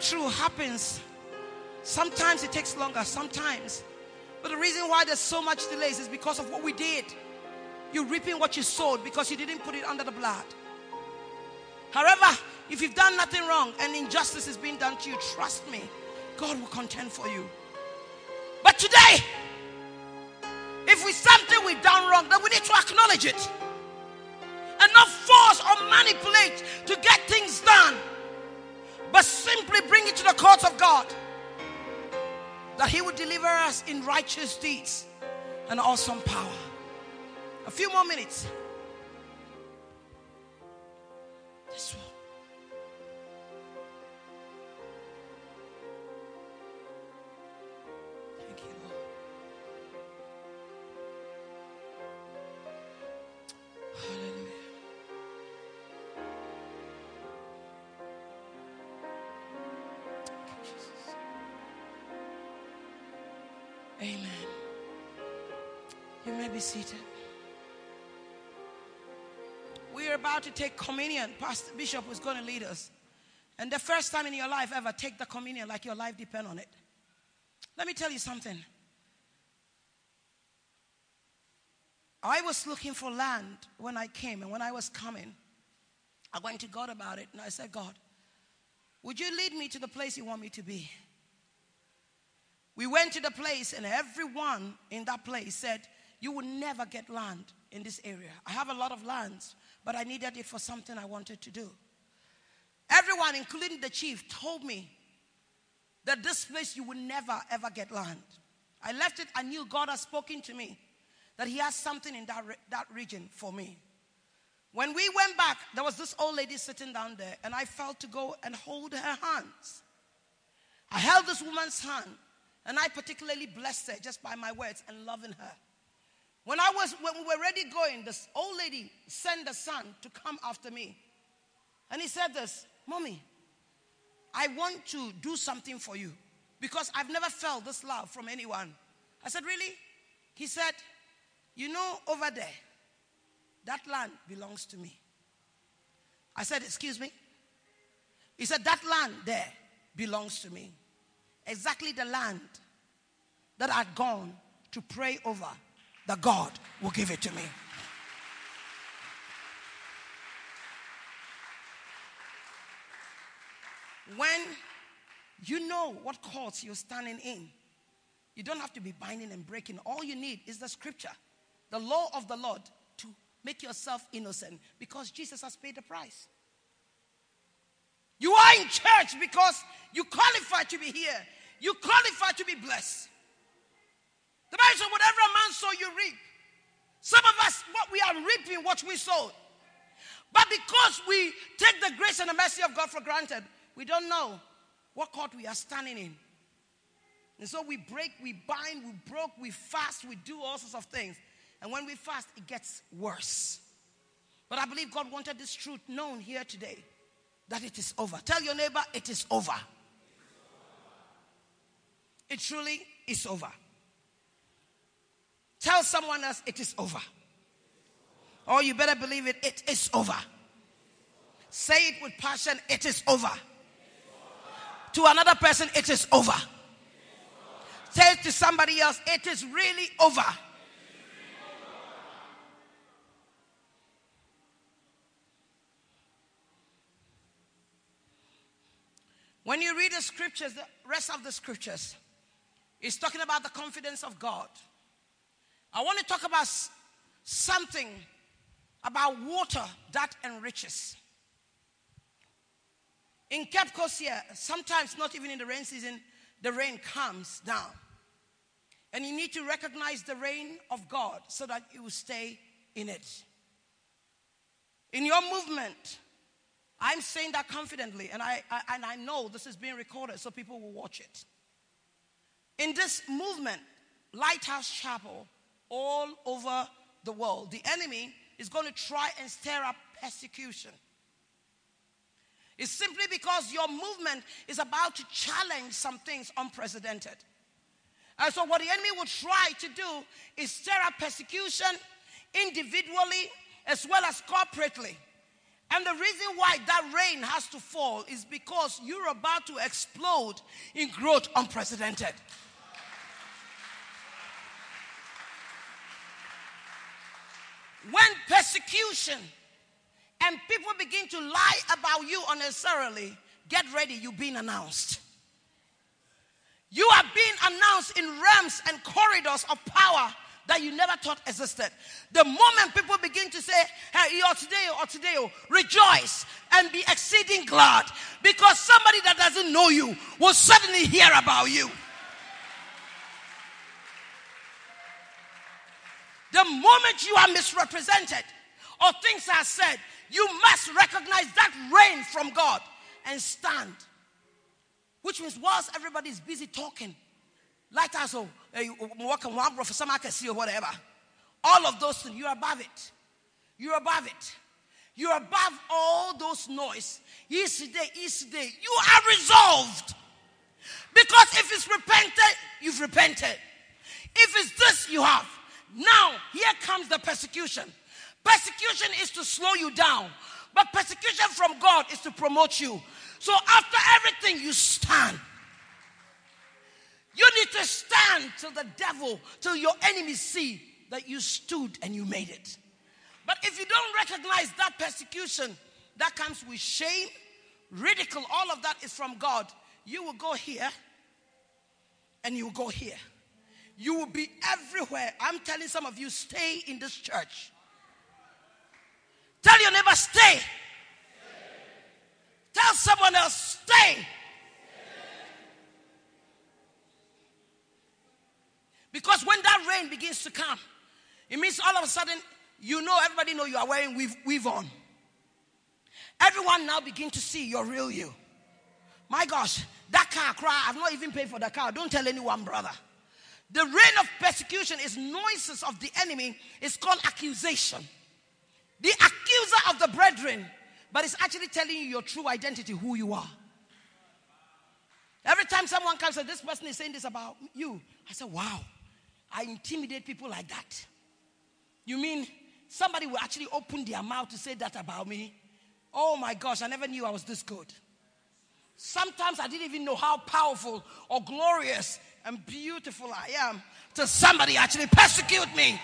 Breakthrough happens. Sometimes it takes longer, sometimes. But the reason why there's so much delays is because of what we did. You're reaping what you sowed because you didn't put it under the blood. However, if you've done nothing wrong and injustice is being done to you, trust me, God will contend for you. But today, if we something we've done wrong, then we need to acknowledge it. And not force or manipulate to get things done. But simply bring it to the courts of God. That He would deliver us in righteous deeds and awesome power. A few more minutes. Seated. We are about to take communion. Pastor Bishop is going to lead us. And the first time in your life ever, take the communion like your life depend on it. Let me tell you something. I was looking for land when I came, and when I was coming, I went to God about it, and I said, God, would you lead me to the place you want me to be? We went to the place, and everyone in that place said, You will never get land in this area. I have a lot of lands, but I needed it for something I wanted to do. Everyone, including the chief, told me that this place you will never ever get land. I left it, I knew God had spoken to me that He has something in that, re- that region for me. When we went back, there was this old lady sitting down there, and I felt to go and hold her hands. I held this woman's hand, and I particularly blessed her just by my words and loving her. When I was when we were ready going, this old lady sent the son to come after me. And he said this, Mommy, I want to do something for you because I've never felt this love from anyone. I said, Really? He said, You know, over there, that land belongs to me. I said, Excuse me? He said, That land there belongs to me. Exactly the land that I'd gone to pray over, that God will give it to me. When you know what course you're standing in, you don't have to be binding and breaking. All you need is the scripture, the law of the Lord to make yourself innocent because Jesus has paid the price. You are in church because you qualify to be here. You qualify to be blessed. The Bible says, whatever a man sow, you reap. Some of us, what we are reaping, what we sowed. But because we take the grace and the mercy of God for granted, we don't know what court we are standing in. And so we break, we bind, we broke, we fast, we do all sorts of things. And when we fast, it gets worse. But I believe God wanted this truth known here today that it is over. Tell your neighbor, it is over. It truly is over. Tell someone else, it is over. Or you better believe it, it is over. Say it with passion, it is over. To another person, it is over. Say it to somebody else, it is really over. When you read the scriptures, the rest of the scriptures, it's talking about the confidence of God. I want to talk about something about water that enriches. In Cape Coast here, sometimes not even in the rain season, the rain comes down. And you need to recognize the rain of God so that you will stay in it. In your movement, I'm saying that confidently, and I, I, and I know this is being recorded so people will watch it. In this movement, Lighthouse Chapel, all over the world, the enemy is going to try and stir up persecution. It's simply because your movement is about to challenge some things unprecedented. And so, what the enemy will try to do is stir up persecution individually as well as corporately. And the reason why that rain has to fall is because you're about to explode in growth unprecedented. When persecution and people begin to lie about you unnecessarily, get ready, you've been announced. You are being announced in realms and corridors of power that you never thought existed. The moment people begin to say, Hey, or today, or today, oh, rejoice and be exceeding glad because somebody that doesn't know you will suddenly hear about you. The moment you are misrepresented or things are said, you must recognize that rain from God and stand. Which means, whilst everybody is busy talking, like us, or working one for professor see or whatever, all of those things, you're above it. You're above it. You're above all those noise. Yesterday, yesterday, you are resolved. Because if it's repented, you've repented. If it's this you have, now here comes the persecution. Persecution is to slow you down, but persecution from God is to promote you. So after everything, you stand. You need to stand till the devil, till your enemies see that you stood and you made it. But if you don't recognize that persecution, that comes with shame, ridicule, all of that is from God. You will go here and you will go here. You will be everywhere. I'm telling some of you, stay in this church. Tell your neighbor, stay. stay. Tell someone else, stay. stay. Because when that rain begins to come, it means all of a sudden, you know, everybody know you are wearing weave, weave on. Everyone now begin to see your real you. My gosh, that car cry, I've not even paid for the car. Don't tell anyone, brother. The reign of persecution is noises of the enemy. It's called accusation. The accuser of the brethren, but it's actually telling you your true identity, who you are. Every time someone comes and this person is saying this about you, I say, wow, I intimidate people like that. You mean somebody will actually open their mouth to say that about me? Oh my gosh, I never knew I was this good. Sometimes I didn't even know how powerful or glorious and beautiful I am till somebody actually persecute me.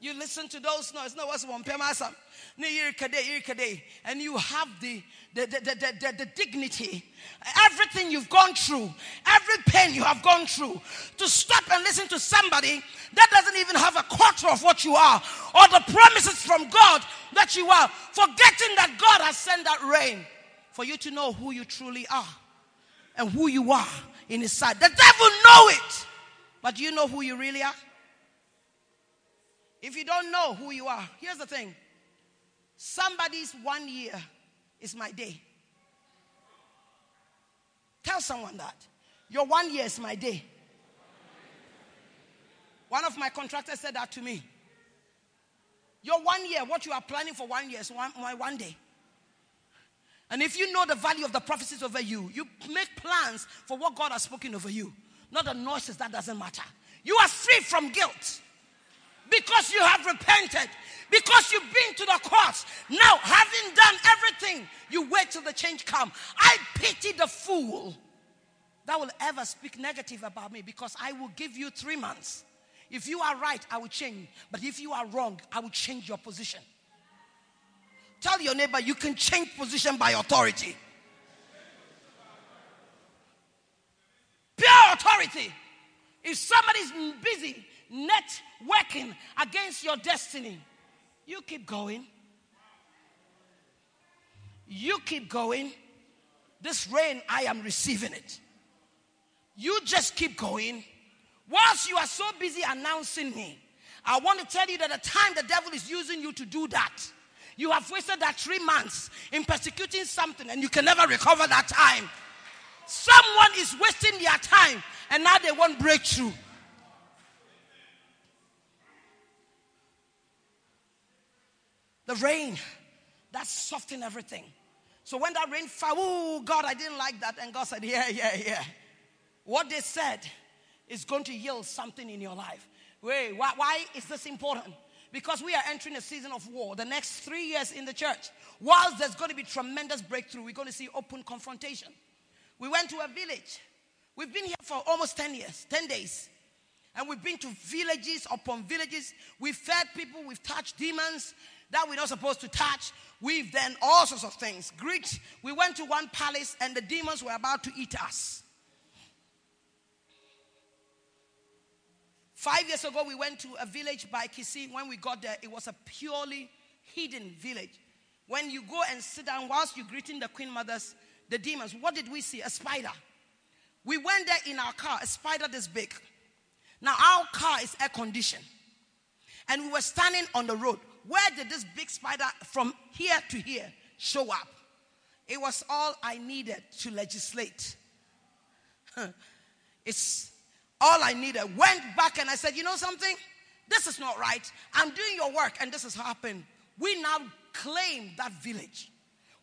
You listen to those noise. No, what's one pemasam? And you have the the, the, the, the, the dignity, everything you've gone through, every pain you have gone through, to stop and listen to somebody that doesn't even have a quarter of what you are, or the promises from God that you are, forgetting that God has sent that rain for you to know who you truly are and who you are in his sight. The devil know it. But you know who you really are? If you don't know who you are, here's the thing. Somebody's one year is my day. Tell someone that. Your one year is my day. One of my contractors said that to me. Your one year, what you are planning for one year is one, one day. And if you know the value of the prophecies over you, you make plans for what God has spoken over you, not the noises that doesn't matter. You are free from guilt because you have repented, because you've been to the cross. Now, having done everything, you wait till the change come. I pity the fool that will ever speak negative about me because I will give you three months. If you are right, I will change. But if you are wrong, I will change your position. Tell your neighbor you can change position by authority. Pure authority. If somebody's busy networking against your destiny, you keep going. You keep going. This rain, I am receiving it. You just keep going. Whilst you are so busy announcing me, I want to tell you that the time the devil is using you to do that, you have wasted that three months in persecuting something and you can never recover that time. Someone is wasting their time and now they want breakthrough. The rain that softened everything. So when that rain fell, oh God, I didn't like that. And God said, Yeah, yeah, yeah. What they said is going to yield something in your life. Wait, why, why is this important? Because we are entering a season of war. The next three years in the church, whilst there's going to be tremendous breakthrough, we're going to see open confrontation. We went to a village. We've been here for almost 10 years, 10 days. And we've been to villages upon villages. We've fed people, we've touched demons that we're not supposed to touch. We've done all sorts of things. Greeks, we went to one palace and the demons were about to eat us. Five years ago, we went to a village by Kisii. When we got there, it was a purely hidden village. When you go and sit down, whilst you're greeting the queen mothers, the demons, what did we see? A spider. We went there in our car, a spider this big. Now, our car is air conditioned. And we were standing on the road. Where did this big spider from here to here show up? It was all I needed to legislate. it's all I needed. Went back and I said, You know something? This is not right. I'm doing your work and this has happened. We now claim that village.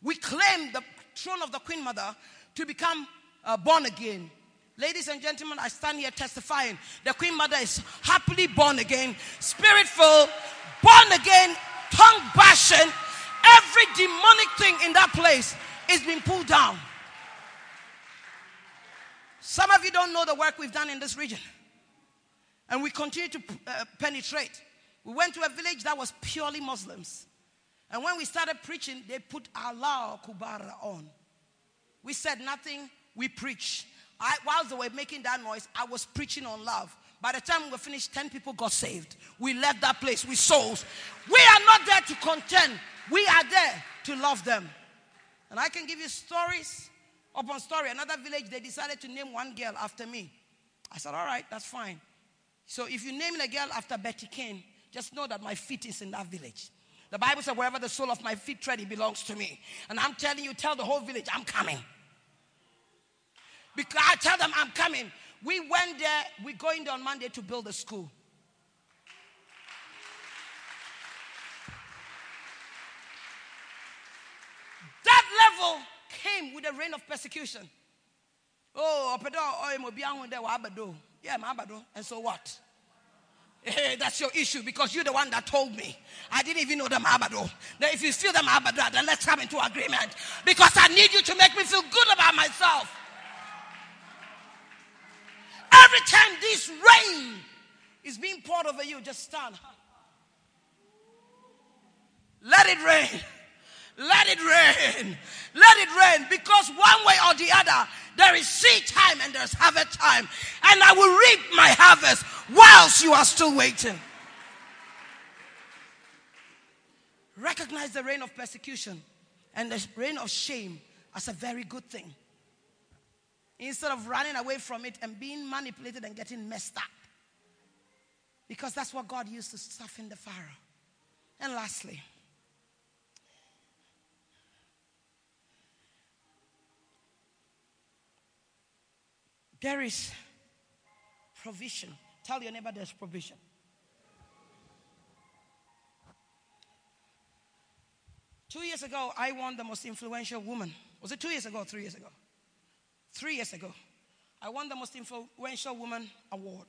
We claim the throne of the Queen Mother to become uh, born again. Ladies and gentlemen, I stand here testifying the Queen Mother is happily born again, spirit filled, born again, tongue bashing. Every demonic thing in that place is being pulled down. Some of you don't know the work we've done in this region. And we continue to uh, penetrate. We went to a village that was purely Muslims. And when we started preaching, they put Allah Kubara on. We said nothing, we preach. I, whilst they were making that noise, I was preaching on love. By the time we finished, 10 people got saved. We left that place with souls. We are not there to contend, we are there to love them. And I can give you stories upon story. Another village, they decided to name one girl after me. I said, All right, that's fine. So if you name a girl after Betty Kane, just know that my feet is in that village. The Bible said, Wherever the sole of my feet tread, it belongs to me. And I'm telling you, tell the whole village, I'm coming. Because I tell them I'm coming. We went there, we're going there on Monday to build a school. That level came with a reign of persecution. Oh, oh, yeah, and so what? Hey, that's your issue because you're the one that told me. I didn't even know the Mahabado. Now, if you feel the Mahabado, then let's come into agreement because I need you to make me feel good about myself. Every time this rain is being poured over you, just stand. Let it rain. Let it rain. Let it rain. Because one way or the other, there is seed time and there's harvest time. And I will reap my harvest whilst you are still waiting. Recognize the reign of persecution and the reign of shame as a very good thing. Instead of running away from it and being manipulated and getting messed up. Because that's what God used to soften the Pharaoh. And lastly, There is provision. Tell your neighbor there's provision. Two years ago, I won the most influential woman. Was it two years ago three years ago? Three years ago. I won the most influential woman award.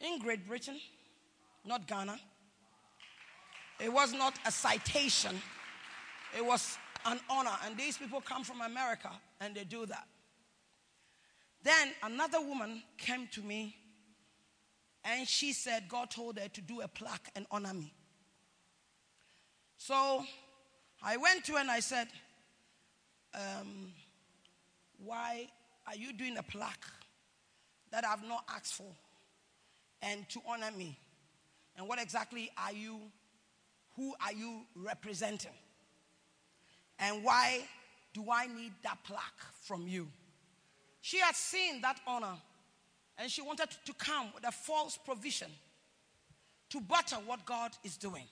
In Great Britain, not Ghana. It was not a citation, it was an honor. And these people come from America and they do that. Then another woman came to me and she said God told her to do a plaque and honor me. So I went to her and I said, um, Why are you doing a plaque that I've not asked for and to honor me? And what exactly are you, who are you representing? And why do I need that plaque from you? She had seen that honor and she wanted to come with a false provision to butter what God is doing.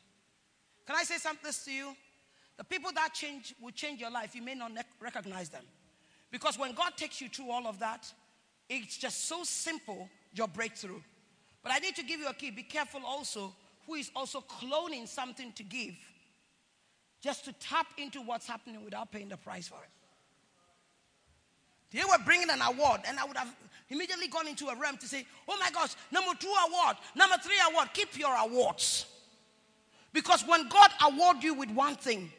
Can I say something to you? The people that change will change your life. You may not recognize them. Because when God takes you through all of that, it's just so simple, your breakthrough. But I need to give you a key. Be careful also who is also cloning something to give just to tap into what's happening without paying the price for it. They were bringing an award, and I would have immediately gone into a realm to say, Oh my gosh, number two award, number three award, keep your awards. Because when God award you with one thing,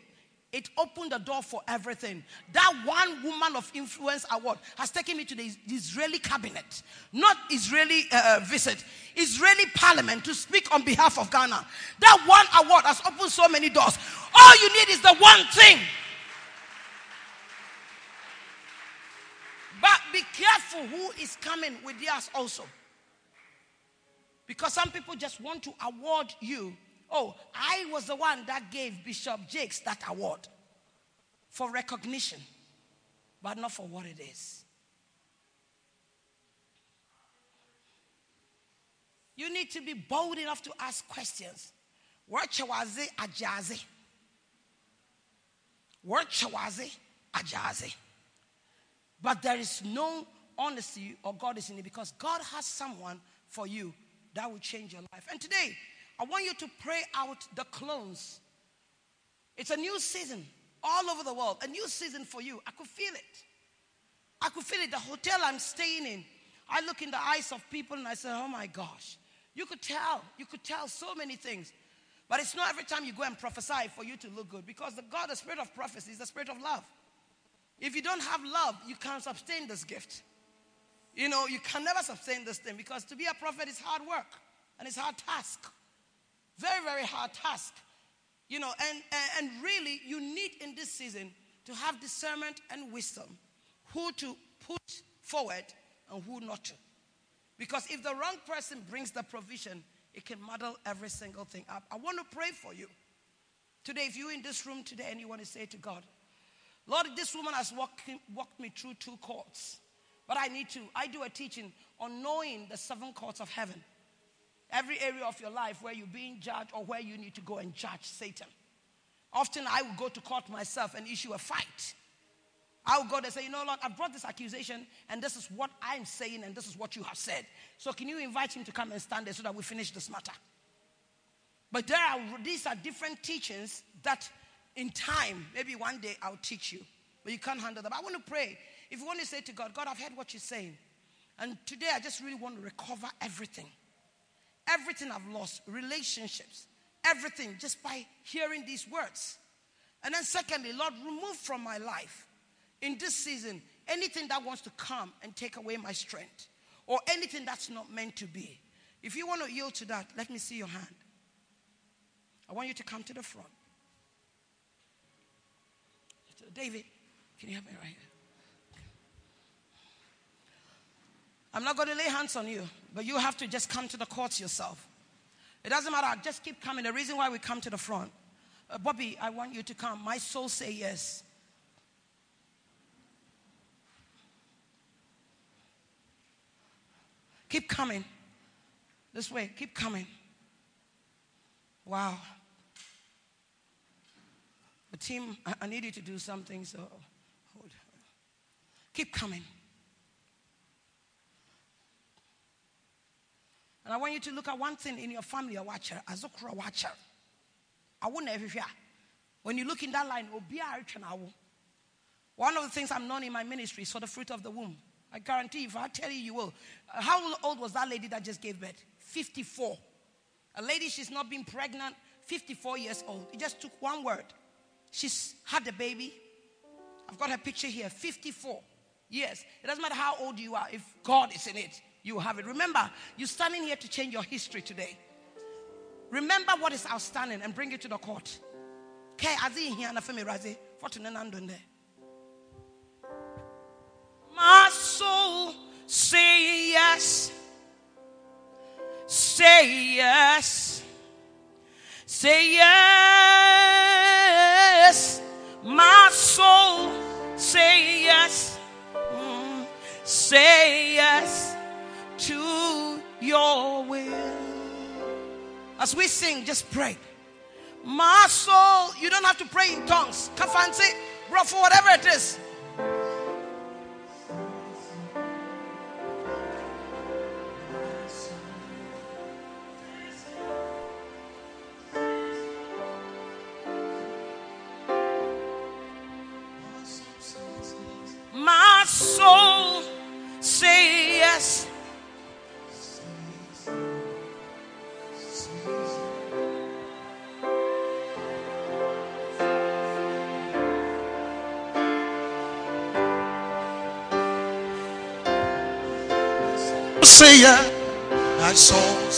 it opened the door for everything. That one woman of influence award has taken me to the Israeli cabinet, not Israeli uh, uh, visit, Israeli parliament to speak on behalf of Ghana. That one award has opened so many doors. All you need is the one thing. But be careful who is coming with yours also. Because some people just want to award you. Oh, I was the one that gave Bishop Jakes that award for recognition, but not for what it is. You need to be bold enough to ask questions. Worchawazi ajazi. Worchawazi ajazi. But there is no honesty or God is in it because God has someone for you that will change your life. And today, I want you to pray out the clones. It's a new season all over the world, a new season for you. I could feel it. I could feel it. The hotel I'm staying in, I look in the eyes of people and I say, oh my gosh. You could tell. You could tell so many things. But it's not every time you go and prophesy for you to look good because the God, the spirit of prophecy, is the spirit of love. If you don't have love, you can't sustain this gift. You know, you can never sustain this thing because to be a prophet is hard work and it's hard task. Very, very hard task. You know, and, and, and really, you need in this season to have discernment and wisdom who to put forward and who not to. Because if the wrong person brings the provision, it can muddle every single thing up. I want to pray for you. Today, if you're in this room today and you want to say to God, Lord, this woman has walked, walked me through two courts, but I need to. I do a teaching on knowing the seven courts of heaven. Every area of your life where you're being judged or where you need to go and judge Satan. Often I will go to court myself and issue a fight I will go there and say, you know, Lord, I've brought this accusation, and this is what I'm saying, and this is what you have said. So can you invite him to come and stand there so that we finish this matter? But there are these are different teachings that in time, maybe one day I'll teach you. But you can't handle them. I want to pray. If you want to say to God, God, I've heard what you're saying. And today I just really want to recover everything. Everything I've lost, relationships, everything, just by hearing these words. And then, secondly, Lord, remove from my life in this season anything that wants to come and take away my strength or anything that's not meant to be. If you want to yield to that, let me see your hand. I want you to come to the front. David, can you help me right here? I'm not going to lay hands on you, but you have to just come to the courts yourself. It doesn't matter, just keep coming. The reason why we come to the front, uh, Bobby, I want you to come. My soul say yes. Keep coming. This way. Keep coming. Wow. The team, I, need you to do something, so hold. Keep coming. And I want you to look at one thing in your family, a watcher, a zokra watcher. I ever fear. When you look in that line, one of the things I'm known in my ministry is for the fruit of the womb. I guarantee if I tell you, you will. Uh, how old was that lady that just gave birth? 54. A lady, she's not been pregnant, 54 years old. It just took one word. She's had a baby. I've got her picture here 54 years. It doesn't matter how old you are, if God is in it, you have it. Remember, you're standing here to change your history today. Remember what is outstanding and bring it to the court. Okay, Azi here na femi razi. My soul say yes. Say yes. Say yes. My soul say yes. Mm. Say yes to your will. As we sing, just pray. My soul, you don't have to pray in tongues. Come Kafansi, bro, for whatever it is. Yeah. My soul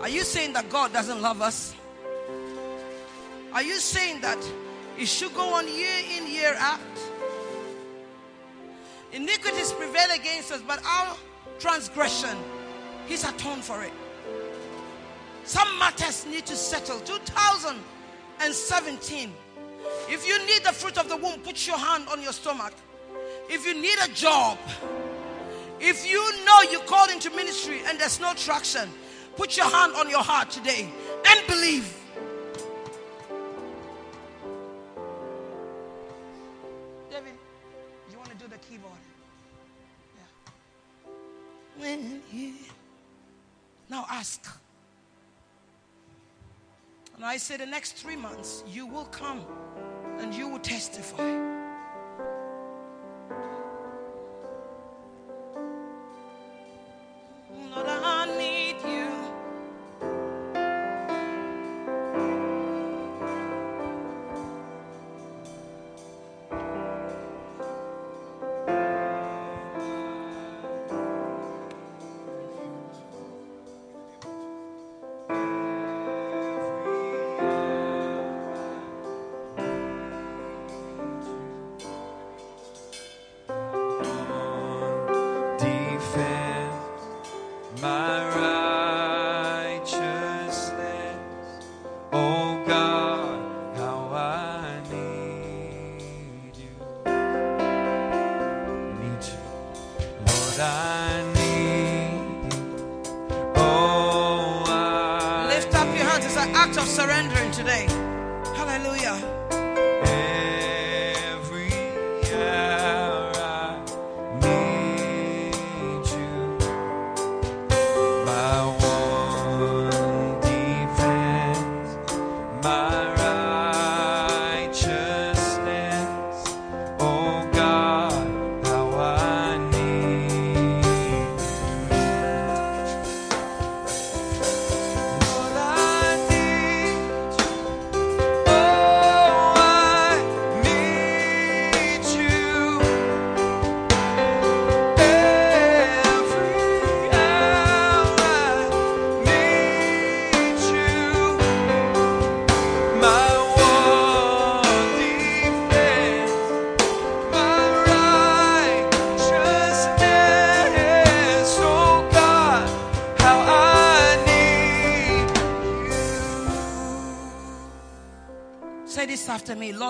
Are you saying that God doesn't love us? Are you saying that it should go on year in, year out? Iniquities prevail against us, but our transgression, He's atoned for it. Some matters need to settle. 2017. If you need the fruit of the womb, put your hand on your stomach. If you need a job, if you know you called into ministry and there's no traction, put your hand on your heart today and believe. David, you want to do the keyboard? Yeah. When you now ask. And I say the next three months, you will come and you will testify.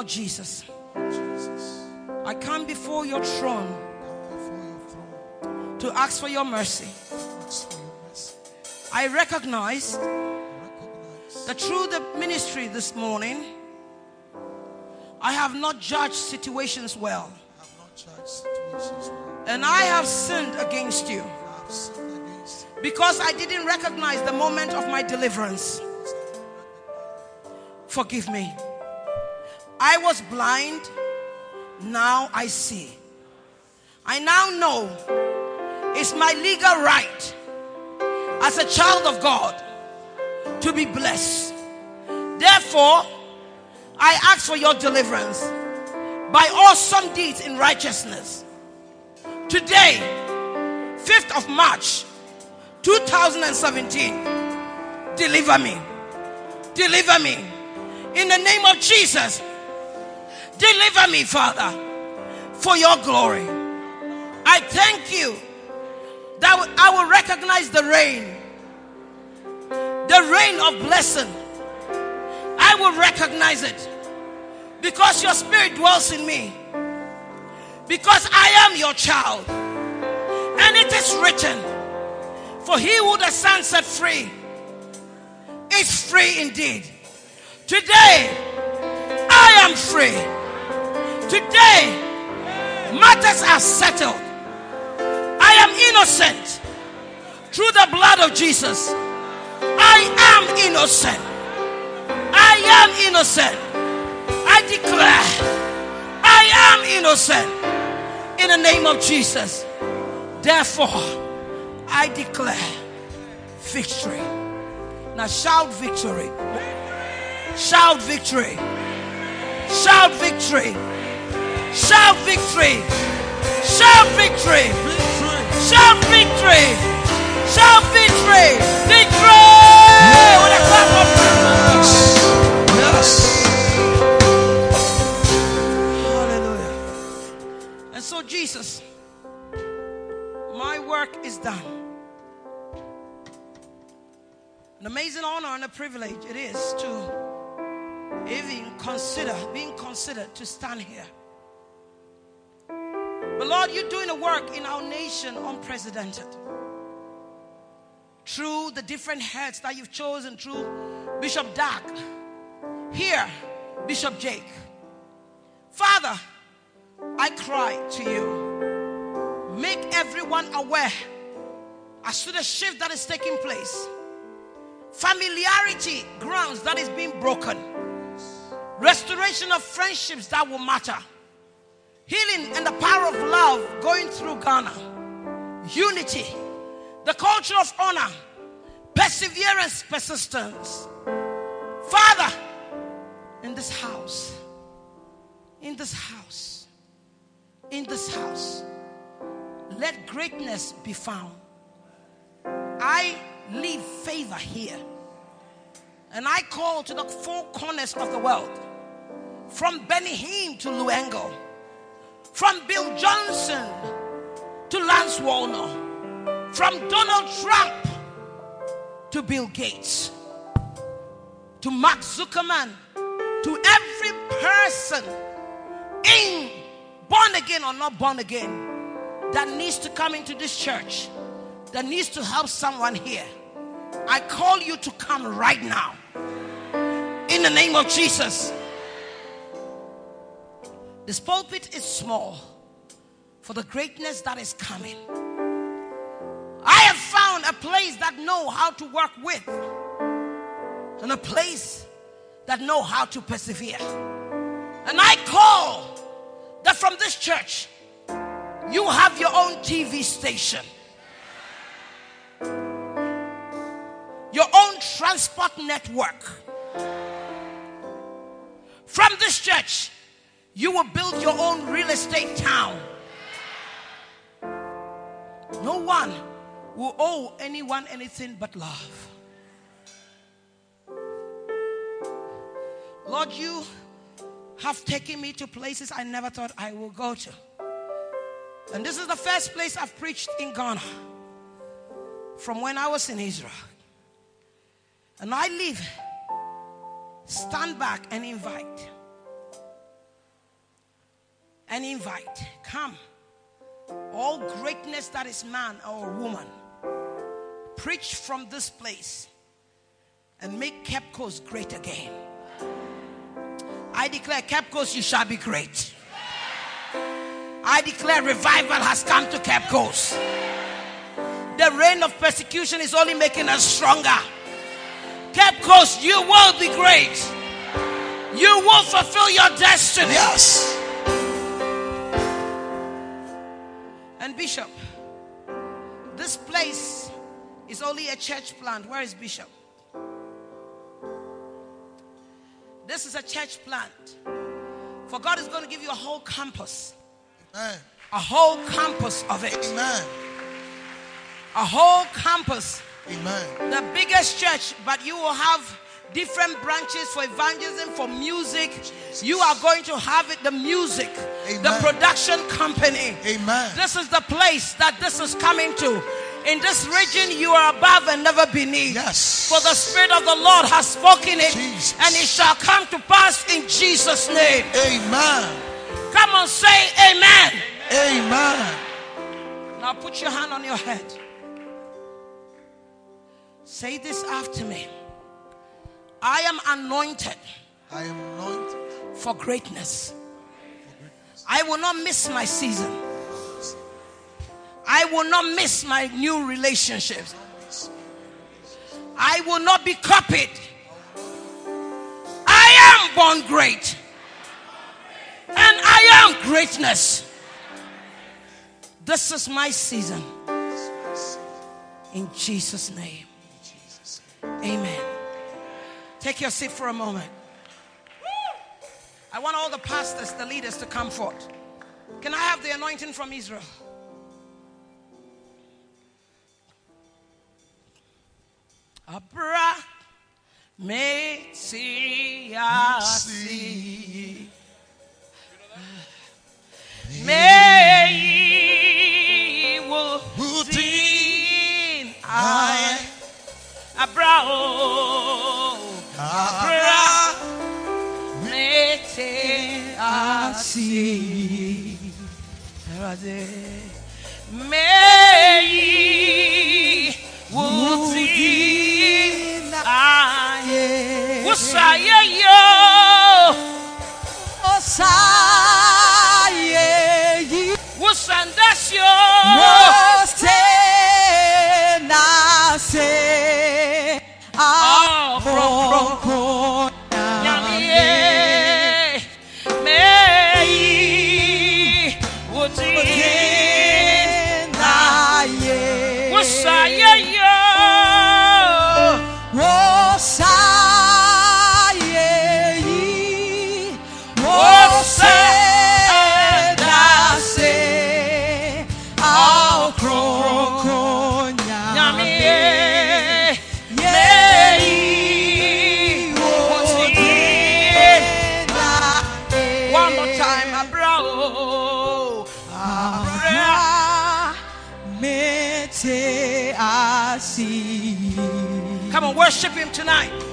Lord Jesus, Jesus, I come before your throne before your throne. to ask for your mercy. For your mercy. I recognize Recognize that through the ministry this morning, I have not judged situations well, judged situations well. and I have sinned against you. because I didn't recognize the moment of my deliverance. Forgive me. I was blind, now I see. I now know it's my legal right as a child of God to be blessed. Therefore, I ask for your deliverance by awesome deeds in righteousness. Today, 5th of March 2017, deliver me. Deliver me. In the name of Jesus, deliver me, Father, for your glory. I thank you that I will recognize the rain, the rain of blessing. I will recognize it because your spirit dwells in me, because I am your child, and it is written, For he who the Son set free is free indeed. Today, I am free. Today, matters are settled. I am innocent through the blood of Jesus. I am innocent. I am innocent. I declare I am innocent in the name of Jesus. Therefore, I declare victory. Now shout victory. Shout victory. Shout victory. Shout victory. Shout victory. Shout victory. Shout victory. Victory. With a clap of Yes. Hallelujah. And so, Jesus, my work is done. An amazing honor and a privilege it is to even consider, being considered to stand here. But Lord, you're doing a work in our nation unprecedented. Through the different heads that you've chosen, through Bishop Dag, here, Bishop Jake. Father, I cry to you. Make everyone aware as to the shift that is taking place. Familiarity grounds that is being broken. Restoration of friendships that will matter. Healing and the power of love going through Ghana. Unity. The culture of honor. Perseverance, persistence. Father, in this house, in this house, in this house, let greatness be found. I leave favor here. And I call to the four corners of the world from Benny Hinn to Luengo, from Bill Johnson to Lance Wallnau, from Donald Trump to Bill Gates to Mark Zuckerman, to every person in born again or not born again that needs to come into this church, that needs to help someone here. I call you to come right now. In the name of Jesus. This pulpit is small for the greatness that is coming. I have found a place that know how to work with and a place that know how to persevere. And I call that from this church, you have your own TV station, your own transport network. From this church, you will build your own real estate town. No one will owe anyone anything but love. Lord, you have taken me to places I never thought I would go to. And this is the first place I've preached in Ghana from when I was in Israel. And I leave, stand back, and invite and invite. Come. All greatness that is man or woman, preach from this place and make Cape Coast great again. I declare, Cape Coast, you shall be great. I declare, revival has come to Cape Coast. The reign of persecution is only making us stronger. Cape Coast, you will be great. You will fulfill your destiny. Yes. Bishop, this place is only a church plant. Where is Bishop? This is a church plant. For God is going to give you a whole campus, Amen. a whole campus of it, Amen. a whole campus. Amen. The biggest church, but you will have different branches for evangelism, for music. You are going to have it, the music, the production company. Amen. This is the place that this is coming to. In this region, you are above and never beneath. Yes. For the Spirit of the Lord has spoken it, Jesus. and it shall come to pass in Jesus' name. Amen. Come on, say amen. Amen. Now put your hand on your head. Say this after me. I am anointed I am anointed. for greatness. I will not miss my season. I will not miss my new relationships. I will not be copied. I am born great. And I am greatness. This is my season. In Jesus' name. Amen. Take your seat for a moment. I want all the pastors, the leaders to come forth. Can I have the anointing from Israel? Abra Messiasi. May Woodin I Abrao. Abra Mete Asi. May Woodin I Wusaya yo Wusandasyo from, Come on, worship him tonight.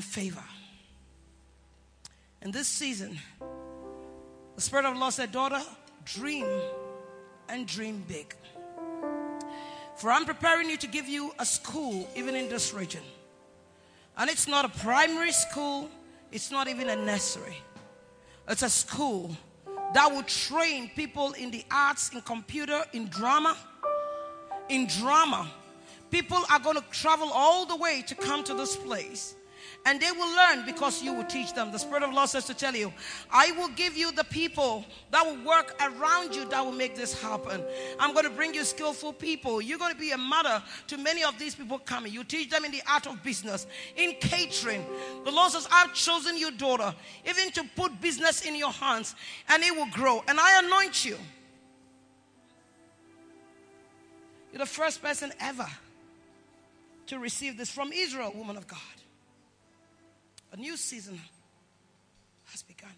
And favor. In this season, the Spirit of the Lord said, Daughter, dream and dream big. For I'm preparing you to give you a school, even in this region. And it's not a primary school, it's not even a nursery. It's a school that will train people in the arts, in computer, in drama. In drama, people are going to travel all the way to come to this place. And they will learn because you will teach them. The Spirit of the Lord says to tell you, I will give you the people that will work around you that will make this happen. I'm going to bring you skillful people. You're going to be a mother to many of these people coming. You teach them in the art of business, in catering. The Lord says, I've chosen you, daughter, even to put business in your hands, and it will grow. And I anoint you. You're the first person ever to receive this from Israel, woman of God. A new season has begun.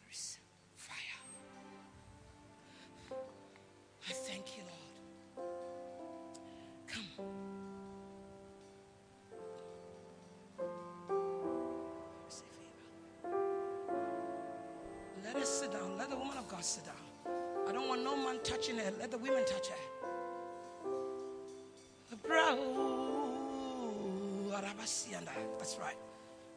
Fire. I thank you, Lord. Come. Let us sit down. Let the woman of God sit down. I don't want no man touching her. Let the women touch her. That's right.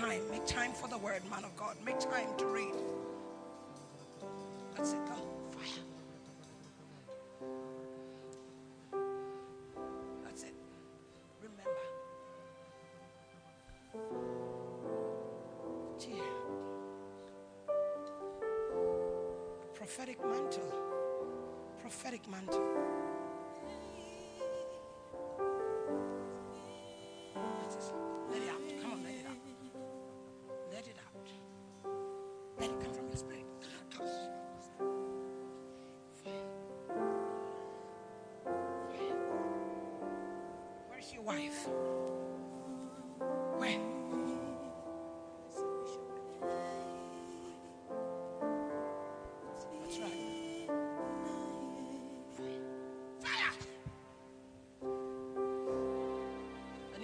time. Make time for the word, man of God. Make time to read. That's it. Go.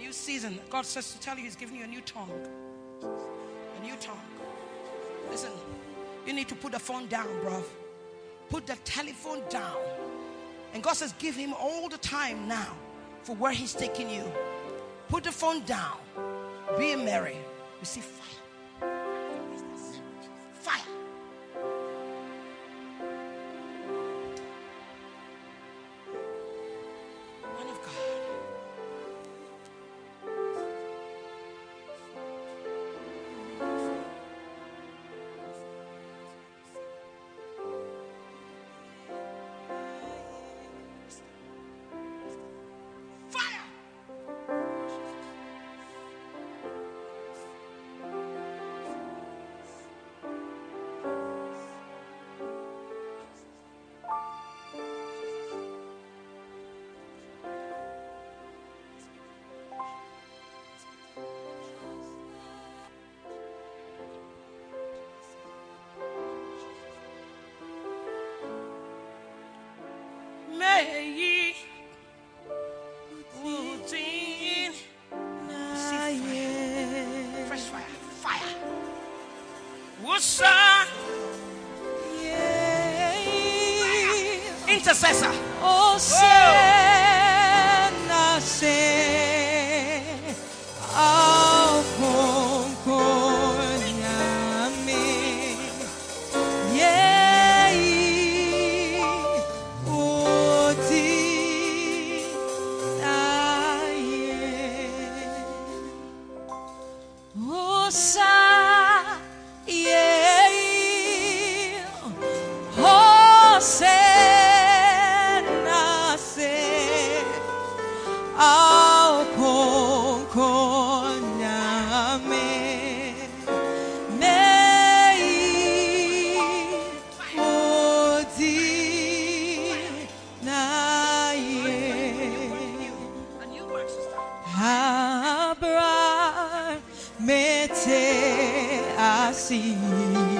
New season. God says to tell you He's giving you a new tongue. A new tongue. Listen, you need to put the phone down, bro. Put the telephone down. And God says, give Him all the time now for where He's taking you. Put the phone down. Be merry. Receive fire. See.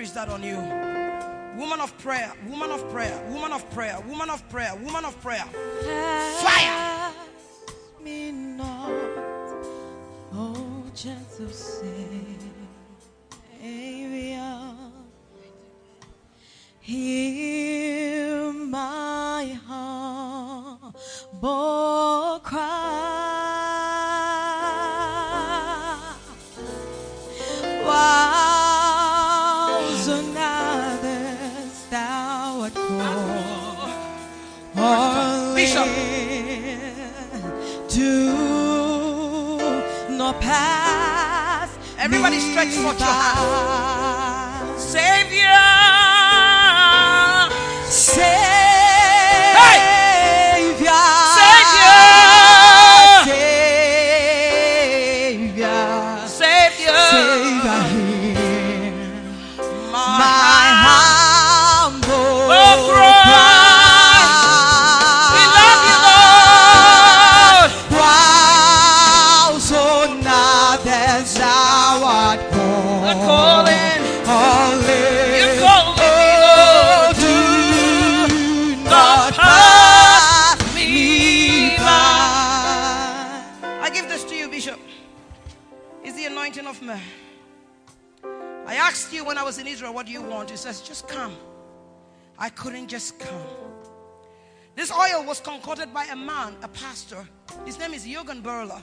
Increase that on you. Woman of prayer, woman of prayer, woman of prayer, woman of prayer, woman of prayer. Fire! Me not, oh gentle. Everybody stretch forth your by. Of man. I asked you when I was in Israel, what do you want? He says, just come. I couldn't just come. This oil was concocted by a man, a pastor. His name is Jürgen Berler.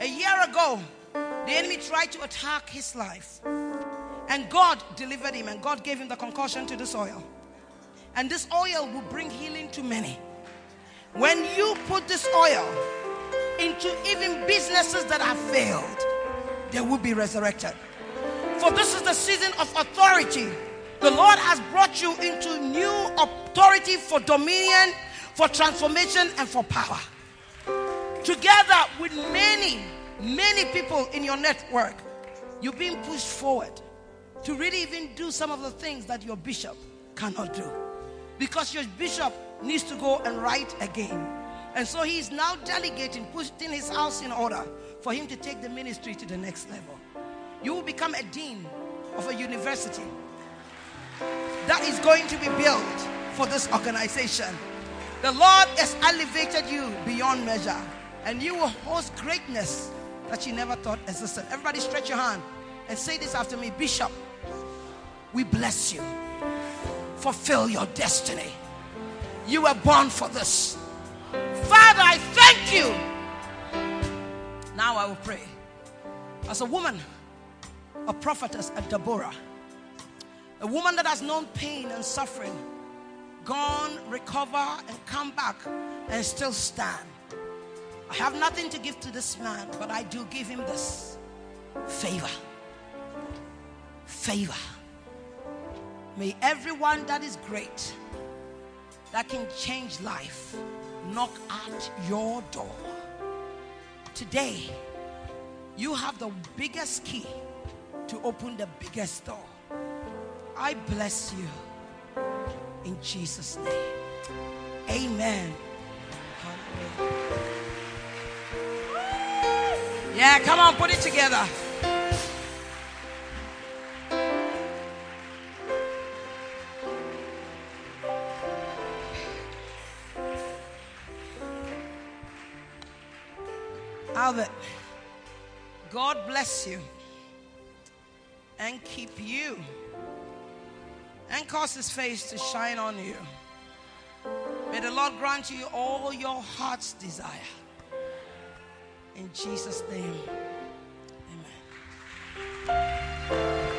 A year ago, the enemy tried to attack his life. And God delivered him, and God gave him the concussion to this oil. And this oil will bring healing to many. When you put this oil into even businesses that have failed, they will be resurrected. For this is the season of authority. The Lord has brought you into new authority for dominion, for transformation, and for power. Together with many, many people in your network, you're being pushed forward to really even do some of the things that your bishop cannot do. Because your bishop needs to go and write again. And so he is now delegating, putting his house in order for him to take the ministry to the next level. You will become a dean of a university that is going to be built for this organization. The Lord has elevated you beyond measure, and you will host greatness that you never thought existed. Everybody, stretch your hand and say this after me Bishop, we bless you. Fulfill your destiny. You were born for this. Father, I thank you. Now I will pray. As a woman, a prophetess at Deborah, a woman that has known pain and suffering, gone, recover, and come back and still stand. I have nothing to give to this man, but I do give him this favor. Favor. May everyone that is great, that can change life, knock at your door. Today, you have the biggest key to open the biggest door. I bless you in Jesus' name. Amen. Yeah, come on, put it together. Albert, God bless you and keep you and cause his face to shine on you. May the Lord grant you all your heart's desire. In Jesus' name, amen.